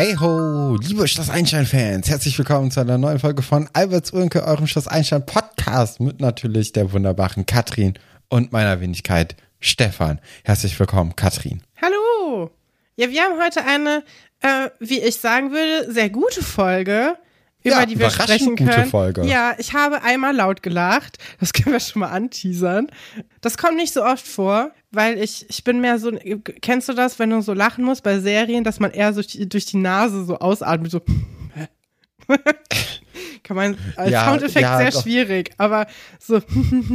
Hey ho, liebe Schloss Einstein-Fans, herzlich willkommen zu einer neuen Folge von Alberts Ulke, eurem Schloss Einstein Podcast mit natürlich der wunderbaren Katrin und meiner Wenigkeit Stefan. Herzlich willkommen, Katrin. Hallo. Ja, wir haben heute eine, äh, wie ich sagen würde, sehr gute Folge, über Ja, die wir sprechen gute können. Folge. Ja, ich habe einmal laut gelacht. Das können wir schon mal anteasern. Das kommt nicht so oft vor, weil ich, ich bin mehr so, kennst du das, wenn du so lachen musst bei Serien, dass man eher so durch die, durch die Nase so ausatmet, so. Kann man als Ja, Soundeffekt ja, sehr doch. schwierig, aber so,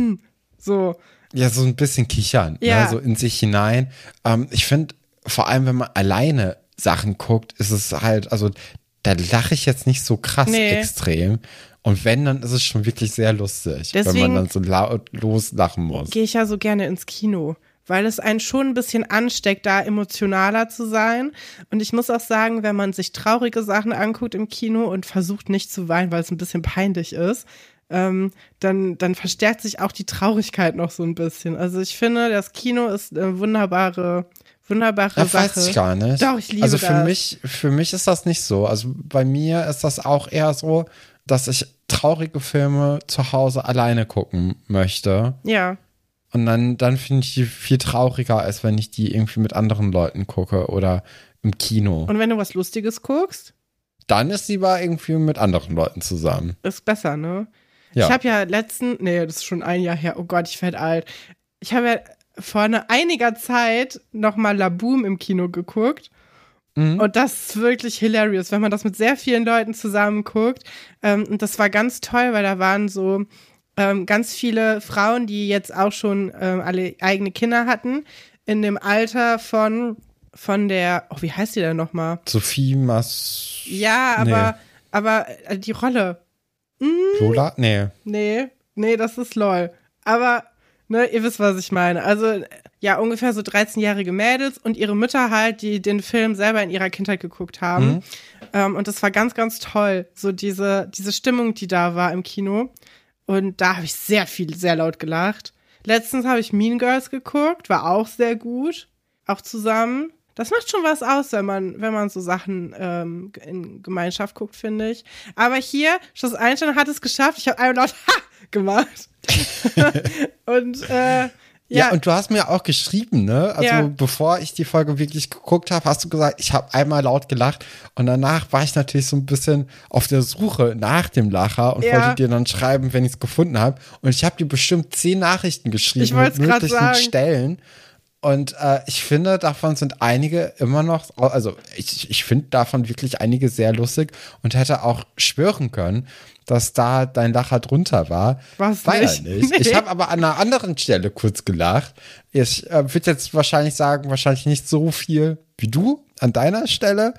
so, Ja, so ein bisschen kichern, Ja. ne, so in sich hinein. Ähm, ich finde, vor allem wenn man alleine Sachen guckt, ist es halt, also da lache ich jetzt nicht so krass Nee. extrem. Und wenn, dann ist es schon wirklich sehr lustig, wenn Deswegen- man dann so laut loslachen muss. gehe ich ja so gerne ins Kino, weil es einen schon ein bisschen ansteckt, da emotionaler zu sein. Und ich muss auch sagen, wenn man sich traurige Sachen anguckt im Kino und versucht nicht zu weinen, weil es ein bisschen peinlich ist, ähm, dann, dann verstärkt sich auch die Traurigkeit noch so ein bisschen. Also ich finde, das Kino ist eine wunderbare, wunderbare Ja, Sache. weiß ich gar nicht. Doch, ich liebe Also für das. mich, für mich ist das nicht so. Also bei mir ist das auch eher so, dass ich traurige Filme zu Hause alleine gucken möchte. Ja, Und dann, dann finde ich die viel trauriger, als wenn ich die irgendwie mit anderen Leuten gucke oder im Kino. und wenn du was Lustiges guckst, dann ist lieber irgendwie mit anderen Leuten zusammen. ist besser, ne? Ja. Ich habe ja letzten, nee, das ist schon ein Jahr her, oh Gott, ich werde alt. Ich habe ja vor einer, einiger Zeit nochmal La Boom im Kino geguckt. Mhm. Und das ist wirklich hilarious, wenn man das mit sehr vielen Leuten zusammen guckt. Ähm, und das war ganz toll, weil da waren so ähm, ganz viele Frauen, die jetzt auch schon ähm, alle eigene Kinder hatten, in dem Alter von, von der, oh, wie heißt die denn nochmal? Sophie Mas Ja, aber, aber äh, die Rolle. Lola? Nee. Nee, nee, das ist lol. Aber, ne, ihr wisst, was ich meine. Also, ja, ungefähr so 13-jährige Mädels und ihre Mütter halt, die den Film selber in ihrer Kindheit geguckt haben. Ähm, und das war ganz, ganz toll. So diese, diese Stimmung, die da war im Kino. Und da habe ich sehr viel, sehr laut gelacht. Letztens habe ich Mean Girls geguckt, war auch sehr gut. Auch zusammen. Das macht schon was aus, wenn man, wenn man so Sachen ähm, in Gemeinschaft guckt, finde ich. Aber hier, Schloss Einstein hat es geschafft. Ich habe einmal laut Ha gemacht. und äh, Ja, ja, und du hast mir auch geschrieben, ne? Also Ja. bevor ich die Folge wirklich geguckt habe, hast du gesagt, ich habe einmal laut gelacht und danach war ich natürlich so ein bisschen auf der Suche nach dem Lacher und Ja. wollte dir dann schreiben, wenn ich es gefunden habe. Und ich habe dir bestimmt zehn Nachrichten geschrieben Ich mit möglichen sagen. Stellen. Und äh, ich finde, davon sind einige immer noch, also ich, ich finde davon wirklich einige sehr lustig und hätte auch schwören können, dass da dein Lacher drunter war. War's war nicht. nicht. Nee. Ich habe aber an einer anderen Stelle kurz gelacht. Ich äh, würde jetzt wahrscheinlich sagen, wahrscheinlich nicht so viel wie du an deiner Stelle,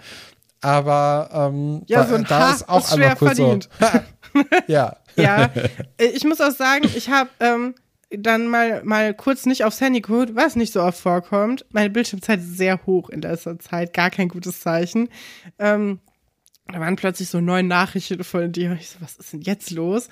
aber ähm, Ja, da, so ein da Ha ist auch ist einmal kurz verdient. so. ja. ja. Äh, Ich muss auch sagen, ich habe ähm, dann mal, mal kurz nicht aufs Handy geguckt, was nicht so oft vorkommt. Meine Bildschirmzeit ist sehr hoch in letzter Zeit, gar kein gutes Zeichen. Ähm, da waren plötzlich so neun Nachrichten von dir. Ich so, was ist denn jetzt los?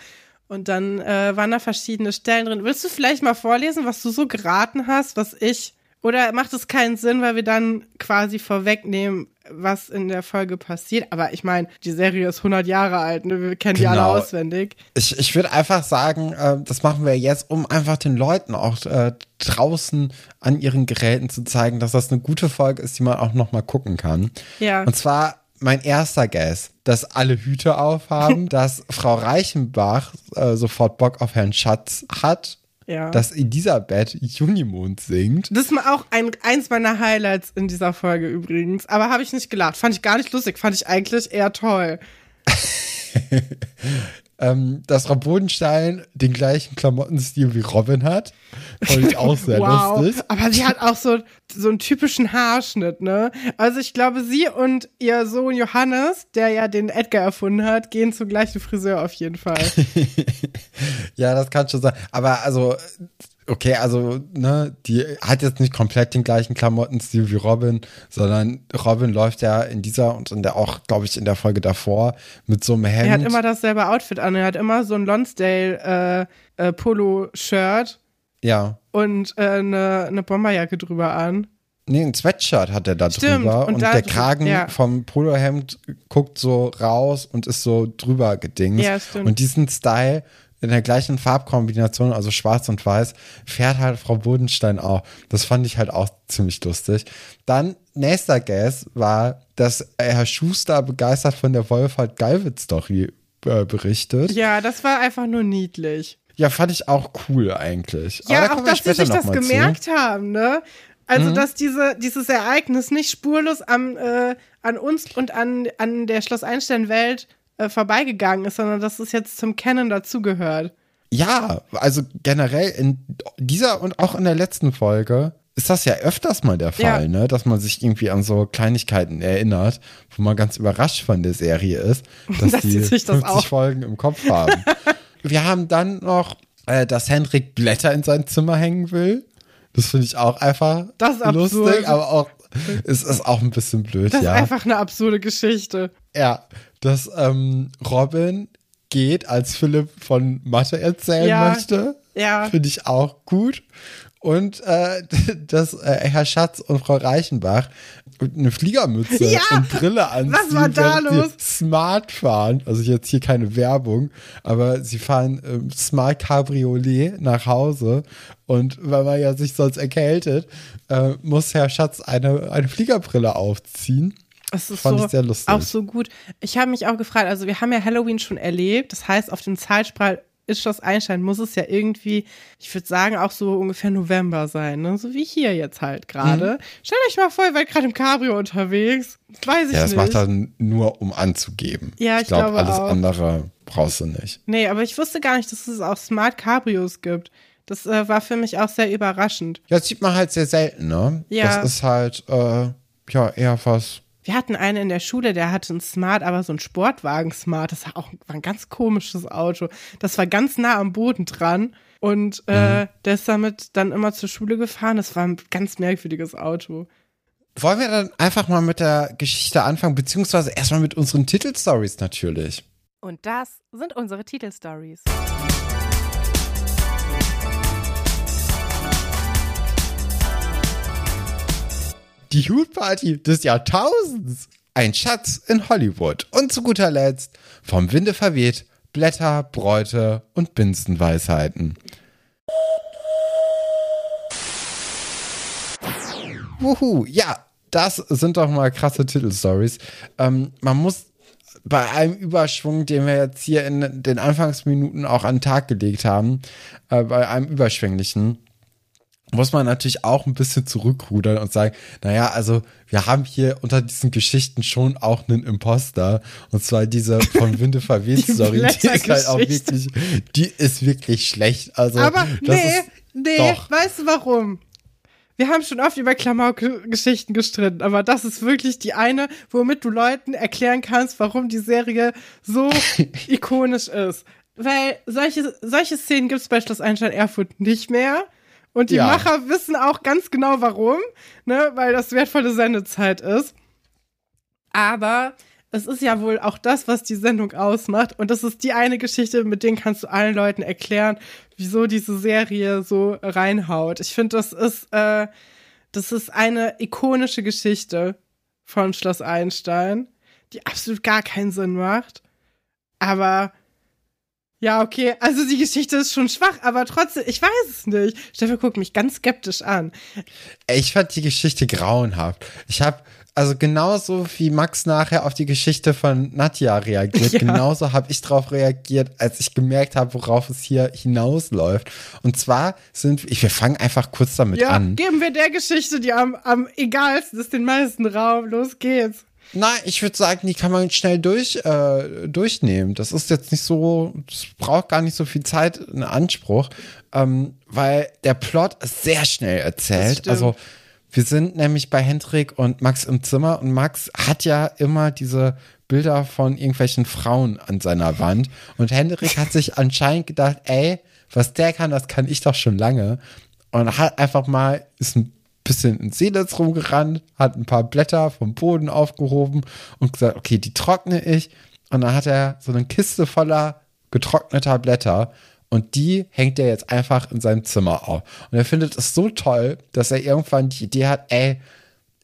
Und dann äh, waren da verschiedene Stellen drin. Willst du vielleicht mal vorlesen, was du so geraten hast, was ich. Oder macht es keinen Sinn, weil wir dann quasi vorwegnehmen, was in der Folge passiert? Aber ich meine, die Serie ist 100 Jahre alt, ne? wir kennen die alle Genau. auswendig. Ich, ich würde einfach sagen, äh, das machen wir jetzt, um einfach den Leuten auch äh, draußen an ihren Geräten zu zeigen, dass das eine gute Folge ist, die man auch noch mal gucken kann. Ja. Und zwar mein erster Guess, dass alle Hüte aufhaben, dass Frau Reichenbach äh, sofort Bock auf Herrn Schatz hat, Ja. dass Elisabeth Junimond singt. Das ist auch ein, eins meiner Highlights in dieser Folge übrigens. Aber habe ich nicht gelacht. Fand ich gar nicht lustig. Fand ich eigentlich eher toll. Ähm, dass Frau Bodenstein den gleichen Klamottenstil wie Robin hat. Fand ich auch sehr wow. lustig. Aber sie hat auch so, so einen typischen Haarschnitt, ne? Also ich glaube, sie und ihr Sohn Johannes, der ja den Edgar erfunden hat, gehen zum gleichen Friseur auf jeden Fall. Ja, das kann schon sein. Aber also, okay, also, ne, die hat jetzt nicht komplett den gleichen Klamottenstil wie Robin, sondern Robin läuft ja in dieser und in der auch, glaube ich, in der Folge davor mit so einem Hemd. Er hat immer dasselbe Outfit an. Er hat immer so ein Lonsdale äh, äh, Polo-Shirt ja. und äh, eine, eine Bomberjacke drüber an. Nee, ein Sweatshirt hat er da Stimmt, drüber und und, da der Kragen ja. vom Polohemd guckt so raus und ist so drüber gedingst. Ja, stimmt. Und diesen Style in der gleichen Farbkombination, also schwarz und weiß, fährt halt Frau Bodenstein auch. Das fand ich halt auch ziemlich lustig. Dann, nächster Guess war, dass Herr Schuster begeistert von der Wolfhard Geiwitz Story äh, berichtet. Ja. Ja, das war einfach nur niedlich. fand ich auch cool eigentlich. Aber da Ja, auch dass sie sich das mal zu. Mhm. gemerkt haben, ne? Also, dass diese, dieses Ereignis nicht spurlos am, äh, an uns und an, an der Schloss Einstein-Welt äh, vorbeigegangen ist, sondern dass es jetzt zum Canon dazugehört. Ja, also generell in dieser und auch in der letzten Folge ist das ja öfters mal der Fall, Ja. ne? Dass man sich irgendwie an so Kleinigkeiten erinnert, wo man ganz überrascht von der Serie ist, dass, Dass die sich das 50 auch- Folgen im Kopf haben. Wir haben dann noch, äh, dass Hendrik Blätter in sein Zimmer hängen will. Das finde ich auch einfach Das ist absurd. lustig, aber auch es ist auch ein bisschen blöd, Das ja. ist einfach eine absurde Geschichte. Ja, dass ähm, Robin geht, als Philipp von Mathe erzählen Ja. möchte. Ja. Finde ich auch gut. Und äh, dass äh, Herr Schatz und Frau Reichenbach eine Fliegermütze Ja. und Brille anziehen, Was war da los? Smart fahren. Also jetzt hier keine Werbung, aber sie fahren ähm, Smart Cabriolet nach Hause. Und weil man ja sich sonst erkältet, äh, muss Herr Schatz eine, eine Fliegerbrille aufziehen. Es ist Fand so, ich sehr lustig. auch so gut. Ich habe mich auch gefragt, also wir haben ja Halloween schon erlebt. Das heißt, auf dem Zeitstrahl ist Schloss Einstein, muss es ja irgendwie, ich würde sagen, auch so ungefähr November sein, ne? So wie hier jetzt halt gerade. Mhm. Stellt euch mal vor, ihr seid gerade im Cabrio unterwegs. Weiß ich Ja, das nicht. macht er nur, um anzugeben. Ja, ich glaub, glaube alles auch. andere brauchst du nicht. Nee, aber ich wusste gar nicht, dass es auch Smart Cabrios gibt. Das äh, war für mich auch sehr überraschend. Ja, das sieht man halt sehr selten, ne? Ja. Das ist halt, äh, ja, eher was. Wir hatten einen in der Schule, der hatte einen Smart, aber so ein Sportwagen-Smart. Das war auch war ein ganz komisches Auto. Das war ganz nah am Boden dran. Und äh, der ist damit dann immer zur Schule gefahren. Das war ein ganz merkwürdiges Auto. Wollen wir dann einfach mal mit der Geschichte anfangen, beziehungsweise erstmal mit unseren Titelstories natürlich. Und das sind unsere Titelstories. Die Hutparty des Jahrtausends. Ein Schatz in Hollywood. Und zu guter Letzt vom Winde verweht Blätter, Bräute und Binsenweisheiten. Wuhu, ja, das sind doch mal krasse Titelstories. Ähm, man muss bei einem Überschwung, den wir jetzt hier in den Anfangsminuten auch an den Tag gelegt haben, äh, bei einem überschwänglichen, muss man natürlich auch ein bisschen zurückrudern und sagen, naja, also wir haben hier unter diesen Geschichten schon auch einen Imposter. Und zwar diese von Winde verweht Die Story, die ist halt auch wirklich, die ist wirklich schlecht. Also, Aber nee, ist, nee, doch. weißt du warum? Wir haben schon oft über Klamauk-Geschichten gestritten, aber das ist wirklich die eine, womit du Leuten erklären kannst, warum die Serie so ikonisch ist. Weil solche, solche Szenen gibt es bei Schloss Einstein Erfurt nicht mehr. Und die Ja. Macher wissen auch ganz genau warum, ne, weil das wertvolle Sendezeit ist. Aber es ist ja wohl auch das, was die Sendung ausmacht. Und das ist die eine Geschichte, mit denen kannst du allen Leuten erklären, wieso diese Serie so reinhaut. Ich finde, das ist, äh, das ist eine ikonische Geschichte von Schloss Einstein, die absolut gar keinen Sinn macht. Aber ja, okay, also die Geschichte ist schon schwach, aber trotzdem, ich weiß es nicht. Stefan guckt mich ganz skeptisch an. Ich fand die Geschichte grauenhaft. Ich habe also genauso wie Max nachher auf die Geschichte von Nadja reagiert, Ja. genauso habe ich darauf reagiert, als ich gemerkt habe, worauf es hier hinausläuft. Und zwar sind wir fangen einfach kurz damit Ja, an. geben wir der Geschichte, die am, am egalsten ist, den meisten Raum. Los geht's. Nein, ich würde sagen, die kann man schnell durch, äh, durchnehmen. Das ist jetzt nicht so, das braucht gar nicht so viel Zeit in Anspruch, ähm, weil der Plot ist sehr schnell erzählt. Also wir sind nämlich bei Hendrik und Max im Zimmer und Max hat ja immer diese Bilder von irgendwelchen Frauen an seiner Wand und Hendrik hat sich anscheinend gedacht, ey, was der kann, das kann ich doch schon lange und hat einfach mal, ist ein bisschen in Seelitz rumgerannt, hat ein paar Blätter vom Boden aufgehoben und gesagt, okay, die trockne ich. Und dann hat er so eine Kiste voller getrockneter Blätter Und die hängt er jetzt einfach in seinem Zimmer auf. Und er findet es so toll, dass er irgendwann die Idee hat, ey,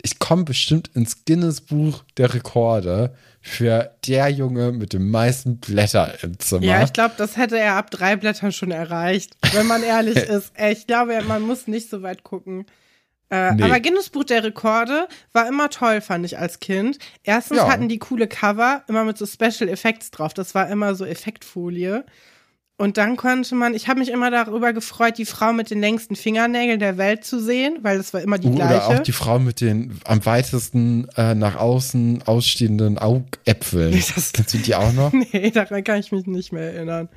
ich komme bestimmt ins Guinness-Buch der Rekorde für der Junge mit den meisten Blättern im Zimmer. Ja, ich glaube, das hätte er ab drei Blättern schon erreicht, wenn man ehrlich ist. Ich glaube, man muss nicht so weit gucken. Äh, Nee. Aber Guinness Buch der Rekorde war immer toll, fand ich als Kind. Erstens Ja. hatten die coole Cover, immer mit so Special Effects drauf. Das war immer so Effektfolie. Und dann konnte man, ich habe mich immer darüber gefreut, die Frau mit den längsten Fingernägeln der Welt zu sehen, weil das war immer die gleiche. Oder auch die Frau mit den am weitesten äh, nach außen ausstehenden Augäpfeln. Das- Kennst du die auch noch? Nee, daran kann ich mich nicht mehr erinnern.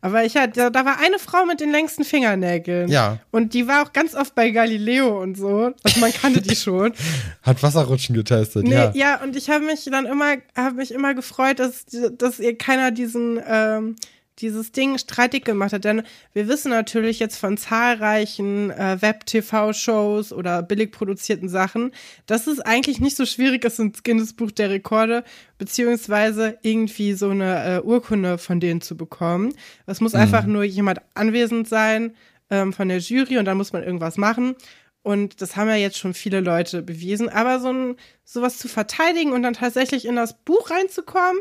Aber ich hatte, da war eine Frau mit den längsten Fingernägeln. Ja. Und die war auch ganz oft bei Galileo und so. Also man kannte die schon. Hat Wasserrutschen getestet, Nee, ja. ja. und ich habe mich dann immer, habe mich immer gefreut, dass, dass ihr keiner diesen, ähm, dieses Ding streitig gemacht hat. Denn wir wissen natürlich jetzt von zahlreichen äh, Web-TV-Shows oder billig produzierten Sachen, dass es eigentlich nicht so schwierig ist, ins Guinness-Buch der Rekorde beziehungsweise irgendwie so eine äh, Urkunde von denen zu bekommen. Es muss einfach nur jemand anwesend sein ähm, von der Jury und dann muss man irgendwas machen. Und das haben ja jetzt schon viele Leute bewiesen. Aber so ein, sowas zu verteidigen und dann tatsächlich in das Buch reinzukommen,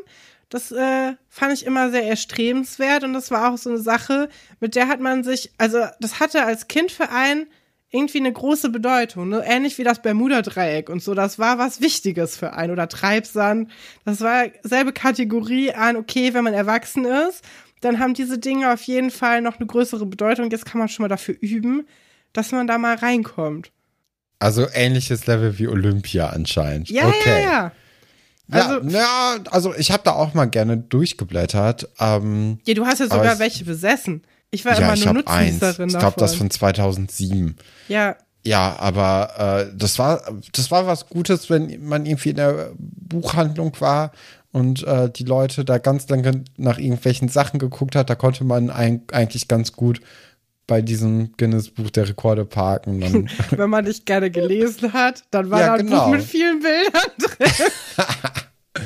das äh, fand ich immer sehr erstrebenswert. Und das war auch so eine Sache, mit der hat man sich, also das hatte als Kind für einen irgendwie eine große Bedeutung. Ne? Ähnlich wie das Bermuda-Dreieck und so. Das war was Wichtiges für einen. Oder Treibsand. Das war selbe Kategorie an, okay, wenn man erwachsen ist, dann haben diese Dinge auf jeden Fall noch eine größere Bedeutung. Jetzt kann man schon mal dafür üben, dass man da mal reinkommt. Also ähnliches Level wie Olympia anscheinend. Ja, okay. ja, ja. Also, Also- ja, ja, also ich habe da auch mal gerne durchgeblättert. Ähm, Ja, du hast ja sogar es- welche besessen. Ich war ja, immer ich nur. Nutznießerin Ich glaube, das von 2007. ja, Ja, aber äh, das war das war was Gutes, wenn man irgendwie in der Buchhandlung war und äh, die Leute da ganz lange nach irgendwelchen Sachen geguckt hat. Da konnte man ein, eigentlich ganz gut bei diesem Guinness Buch der Rekorde parken. Dann, wenn man nicht gerne gelesen hat, dann war Ja, da ein genau. Buch mit vielen Bildern drin.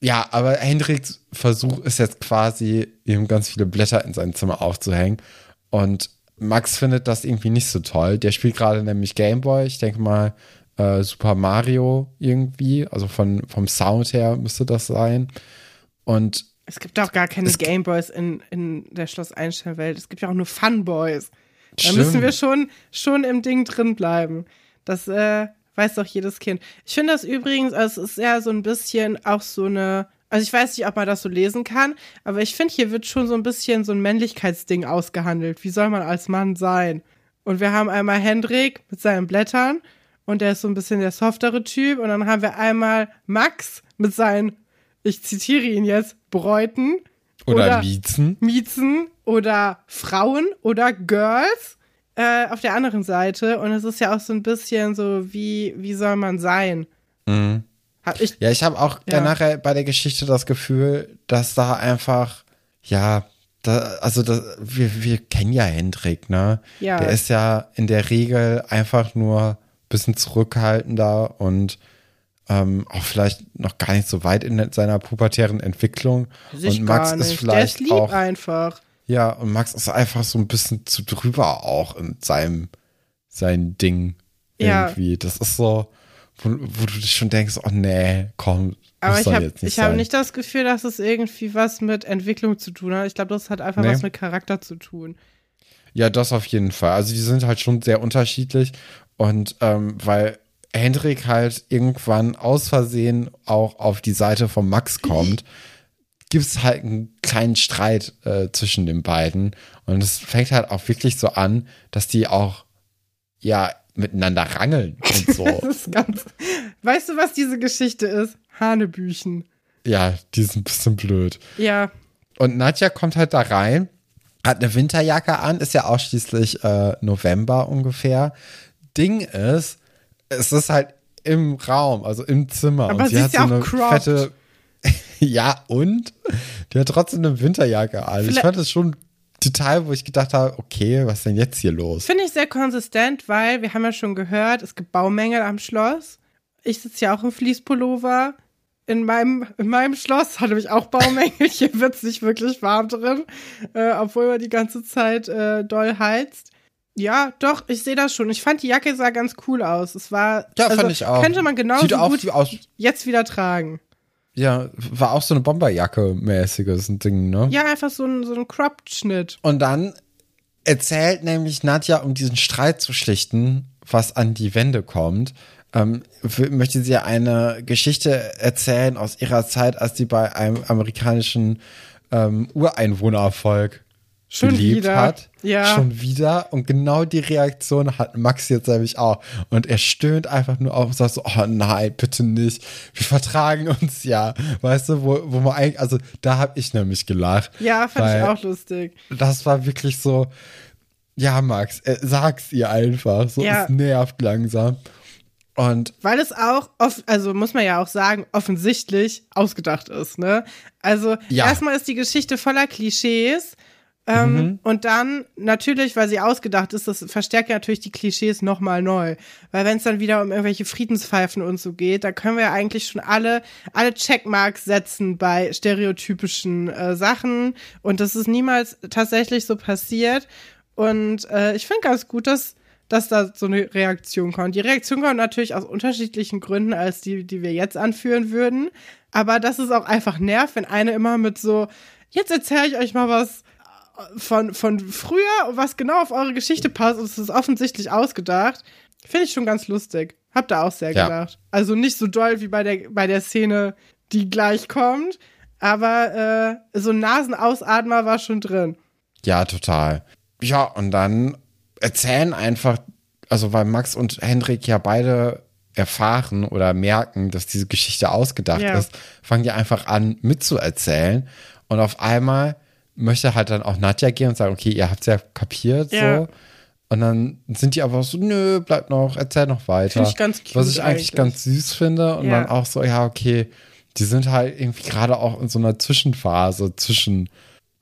ja, aber Hendriks Versuch ist jetzt quasi, ihm ganz viele Blätter in sein Zimmer aufzuhängen. Und Max findet das irgendwie nicht so toll. Der spielt gerade nämlich Gameboy. Ich denke mal äh, Super Mario irgendwie. Also von, vom Sound her müsste das sein. Und Es gibt auch gar keine Gameboys in, in der Schloss Einstein-Welt. Es gibt ja auch nur Funboys. Da Stimmt. müssen wir schon, schon im Ding drin bleiben. Das äh, weiß doch jedes Kind. Ich finde das übrigens, also es ist ja so ein bisschen auch so eine, also ich weiß nicht, ob man das so lesen kann, aber ich finde, hier wird schon so ein bisschen so ein Männlichkeitsding ausgehandelt. Wie soll man als Mann sein? Und wir haben einmal Hendrik mit seinen Blättern und der ist so ein bisschen der softere Typ. Und dann haben wir einmal Max mit seinen, ich zitiere ihn jetzt, Bräuten. oder, Miezen. Miezen oder Frauen oder Girls äh, auf der anderen Seite. Und es ist ja auch so ein bisschen so, wie, wie soll man sein? Hab ich, Ja, ich habe auch Ja. generell bei der Geschichte das Gefühl, dass da einfach, ja, da, also das, wir, wir kennen ja Hendrik, ne? Ja. Der ist ja in der Regel einfach nur ein bisschen zurückhaltender und ähm, auch vielleicht noch gar nicht so weit in seiner pubertären Entwicklung. sich und Max ist vielleicht Der ist lieb auch, einfach. ja, und Max ist einfach so ein bisschen zu drüber auch in seinem, sein Ding Ja. irgendwie. Das ist so, wo, wo du dich schon denkst, oh nee, komm, Aber ich habe jetzt nicht ich hab nicht das Gefühl, dass es irgendwie was mit Entwicklung zu tun hat. Ich glaube, das hat einfach Nee. was mit Charakter zu tun. Ja, das auf jeden Fall. Also die sind halt schon sehr unterschiedlich und ähm, weil Hendrik halt irgendwann aus Versehen auch auf die Seite von Max kommt, gibt es halt einen kleinen Streit äh, zwischen den beiden und es fängt halt auch wirklich so an, dass die auch ja miteinander rangeln und so. Ganz. Weißt du, was diese Geschichte ist? Hanebüchen. ja, die ist ein bisschen blöd. Ja, Und Nadja kommt halt da rein, hat eine Winterjacke an, ist ja ausschließlich äh, November ungefähr. Ding ist, es ist halt im Raum, also im Zimmer. Aber und sie ist so ja auch eine cropped. fette. ja, und? Die hat trotzdem eine Winterjacke an. Ich Vielleicht- fand das schon total, wo ich gedacht habe, okay, was ist denn jetzt hier los? Finde ich sehr konsistent, weil wir haben ja schon gehört, es gibt Baumängel am Schloss. Ich sitze ja auch im Fließpullover. in meinem, in meinem Schloss hatte ich auch Baumängel. Hier wird's nicht wirklich warm drin, äh, obwohl man die ganze Zeit äh, doll heizt. Ja, doch, ich sehe das schon. Ich fand die Jacke sah ganz cool aus. Es war, Ja, also, fand ich auch. könnte man genauso Sieht gut aus, jetzt wieder tragen. ja, war auch so eine Bomberjacke-mäßiges Ding, ne? Ja, einfach so ein, so ein Cropped-Schnitt. Und dann erzählt nämlich Nadja, um diesen Streit zu schlichten, was an die Wände kommt, ähm, möchte sie eine Geschichte erzählen aus ihrer Zeit, als sie bei einem amerikanischen ähm, Ureinwohnervolk Schon gelebt wieder. hat. Ja. Schon wieder. Und genau die Reaktion hat Max jetzt nämlich auch. Und er stöhnt einfach nur auf und sagt so, oh nein, bitte nicht. Wir vertragen uns ja. Weißt du, wo, wo man eigentlich, also da habe ich nämlich gelacht. Ja, fand ich auch lustig. das war wirklich so, ja, Max, äh, sag's ihr einfach. So, Ja. es nervt langsam. Und Weil es auch, oft, also muss man ja auch sagen, offensichtlich ausgedacht ist, ne? Also Ja. erstmal ist die Geschichte voller Klischees. Ähm, Mhm. Und dann natürlich, weil sie ausgedacht ist, das verstärkt ja natürlich die Klischees nochmal neu. Weil wenn es dann wieder um irgendwelche Friedenspfeifen und so geht, da können wir ja eigentlich schon alle, alle Checkmarks setzen bei stereotypischen äh, Sachen. Und das ist niemals tatsächlich so passiert. Und äh, ich finde ganz gut, dass dass da so eine Reaktion kommt. Die Reaktion kommt natürlich aus unterschiedlichen Gründen als die, die wir jetzt anführen würden. Aber das ist auch einfach nervt, wenn eine immer mit so, jetzt erzähle ich euch mal was von, von früher, was genau auf eure Geschichte passt und es ist offensichtlich ausgedacht. Finde ich schon ganz lustig. Hab da auch sehr Ja. gedacht. Also nicht so doll wie bei der, bei der Szene, die gleich kommt, aber äh, so ein Nasenausatmer war schon drin. ja, total. Ja, und dann erzählen einfach, also weil Max und Hendrik ja beide erfahren oder merken, dass diese Geschichte ausgedacht Ja. ist, fangen die einfach an mitzuerzählen. Und auf einmal möchte halt dann auch Nadja gehen und sagen, okay, ihr habt's ja kapiert Ja. so. Und dann sind die aber so, nö, bleibt noch, erzähl noch weiter. Find ich ganz cute Was ich eigentlich, eigentlich. ganz süß finde. Und Ja. dann auch so, ja, okay, die sind halt irgendwie gerade auch in so einer Zwischenphase zwischen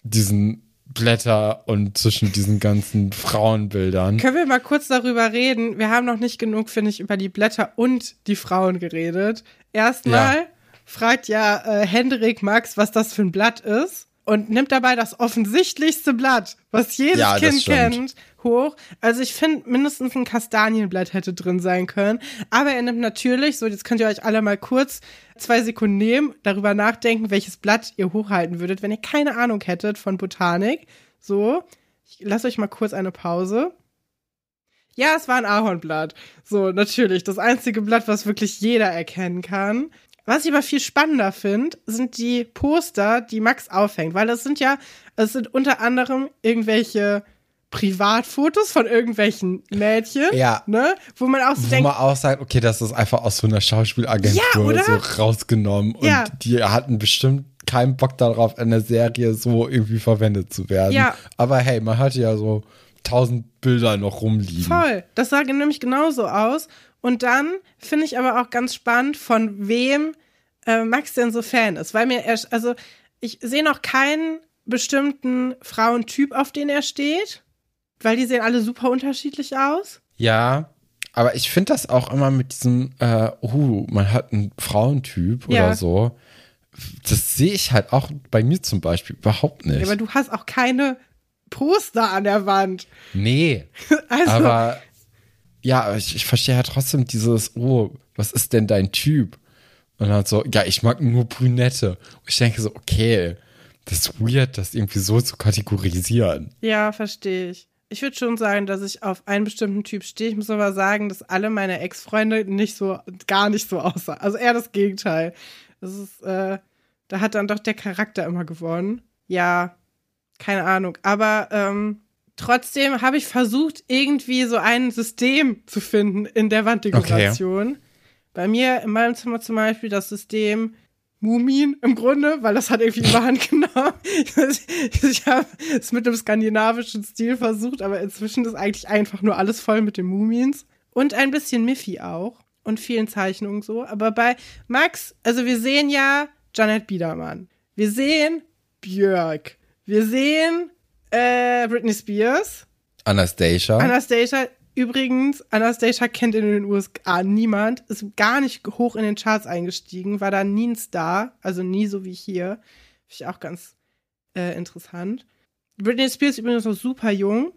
diesen Blätter und zwischen diesen ganzen Frauenbildern. Können wir mal kurz darüber reden? Wir haben noch nicht genug, finde ich, über die Blätter und die Frauen geredet. Erstmal Ja. fragt ja äh, Hendrik Max, was das für ein Blatt ist und nimmt dabei das offensichtlichste Blatt, was jedes Ja, Kind kennt, hoch. Also ich finde, mindestens ein Kastanienblatt hätte drin sein können. Aber er nimmt natürlich, so jetzt könnt ihr euch alle mal kurz zwei Sekunden nehmen, darüber nachdenken, welches Blatt ihr hochhalten würdet, wenn ihr keine Ahnung hättet von Botanik. So, ich lasse euch mal kurz eine Pause. Ja, es war ein Ahornblatt. So, natürlich. Das einzige Blatt, was wirklich jeder erkennen kann. Was ich aber viel spannender finde, sind die Poster, die Max aufhängt. Weil das sind ja, es sind unter anderem irgendwelche Privatfotos von irgendwelchen Mädchen. Ja. Ne? Wo man auch so Wo denkt, man auch sagt, okay, das ist einfach aus so einer Schauspielagentur Ja, oder? so rausgenommen. Ja. Und die hatten bestimmt keinen Bock darauf, in der Serie so irgendwie verwendet zu werden. Ja. Aber hey, man hatte ja so tausend Bilder noch rumliegen. Voll. Das sah nämlich genauso aus. Und dann finde ich aber auch ganz spannend, von wem äh, Max denn so Fan ist. Weil mir, er, also ich sehe noch keinen bestimmten Frauentyp, auf den er steht. Weil die sehen alle super unterschiedlich aus. Ja, aber ich finde das auch immer mit diesem, äh, oh, man hat einen Frauentyp Ja. oder so. Das sehe ich halt auch bei mir zum Beispiel überhaupt nicht. Ja, aber du hast auch keine Poster an der Wand. nee, Also, aber ja, ich, ich verstehe ja trotzdem dieses, oh, was ist denn dein Typ? Und dann so, ja, ich mag nur Brünette. Und ich denke so, okay, das ist weird, das irgendwie so zu kategorisieren. ja, verstehe ich. Ich würde schon sagen, dass ich auf einen bestimmten Typ stehe. Ich muss aber sagen, dass alle meine Ex-Freunde nicht so, gar nicht so aussahen. Also eher das Gegenteil. Das ist, äh, da hat dann doch der Charakter immer gewonnen. Ja, keine Ahnung. Aber ähm, trotzdem habe ich versucht, irgendwie so ein System zu finden in der Wanddekoration. Bei mir in meinem Zimmer zum Beispiel das System Mumien im Grunde, weil das hat irgendwie überhand genommen. Ich habe es mit einem skandinavischen Stil versucht, aber inzwischen ist eigentlich einfach nur alles voll mit den Mumiens. Und ein bisschen Miffy auch. Und vielen Zeichnungen so. Aber bei Max, also wir sehen ja Janet Biedermann. Wir sehen Björk. Wir sehen äh, Britney Spears. Anastasia. Anastasia, Übrigens, Anastasia kennt in den USA niemand, ist gar nicht hoch in den Charts eingestiegen, war da nie ein Star, also nie so wie hier. Finde ich auch ganz äh, interessant. Britney Spears übrigens noch super jung.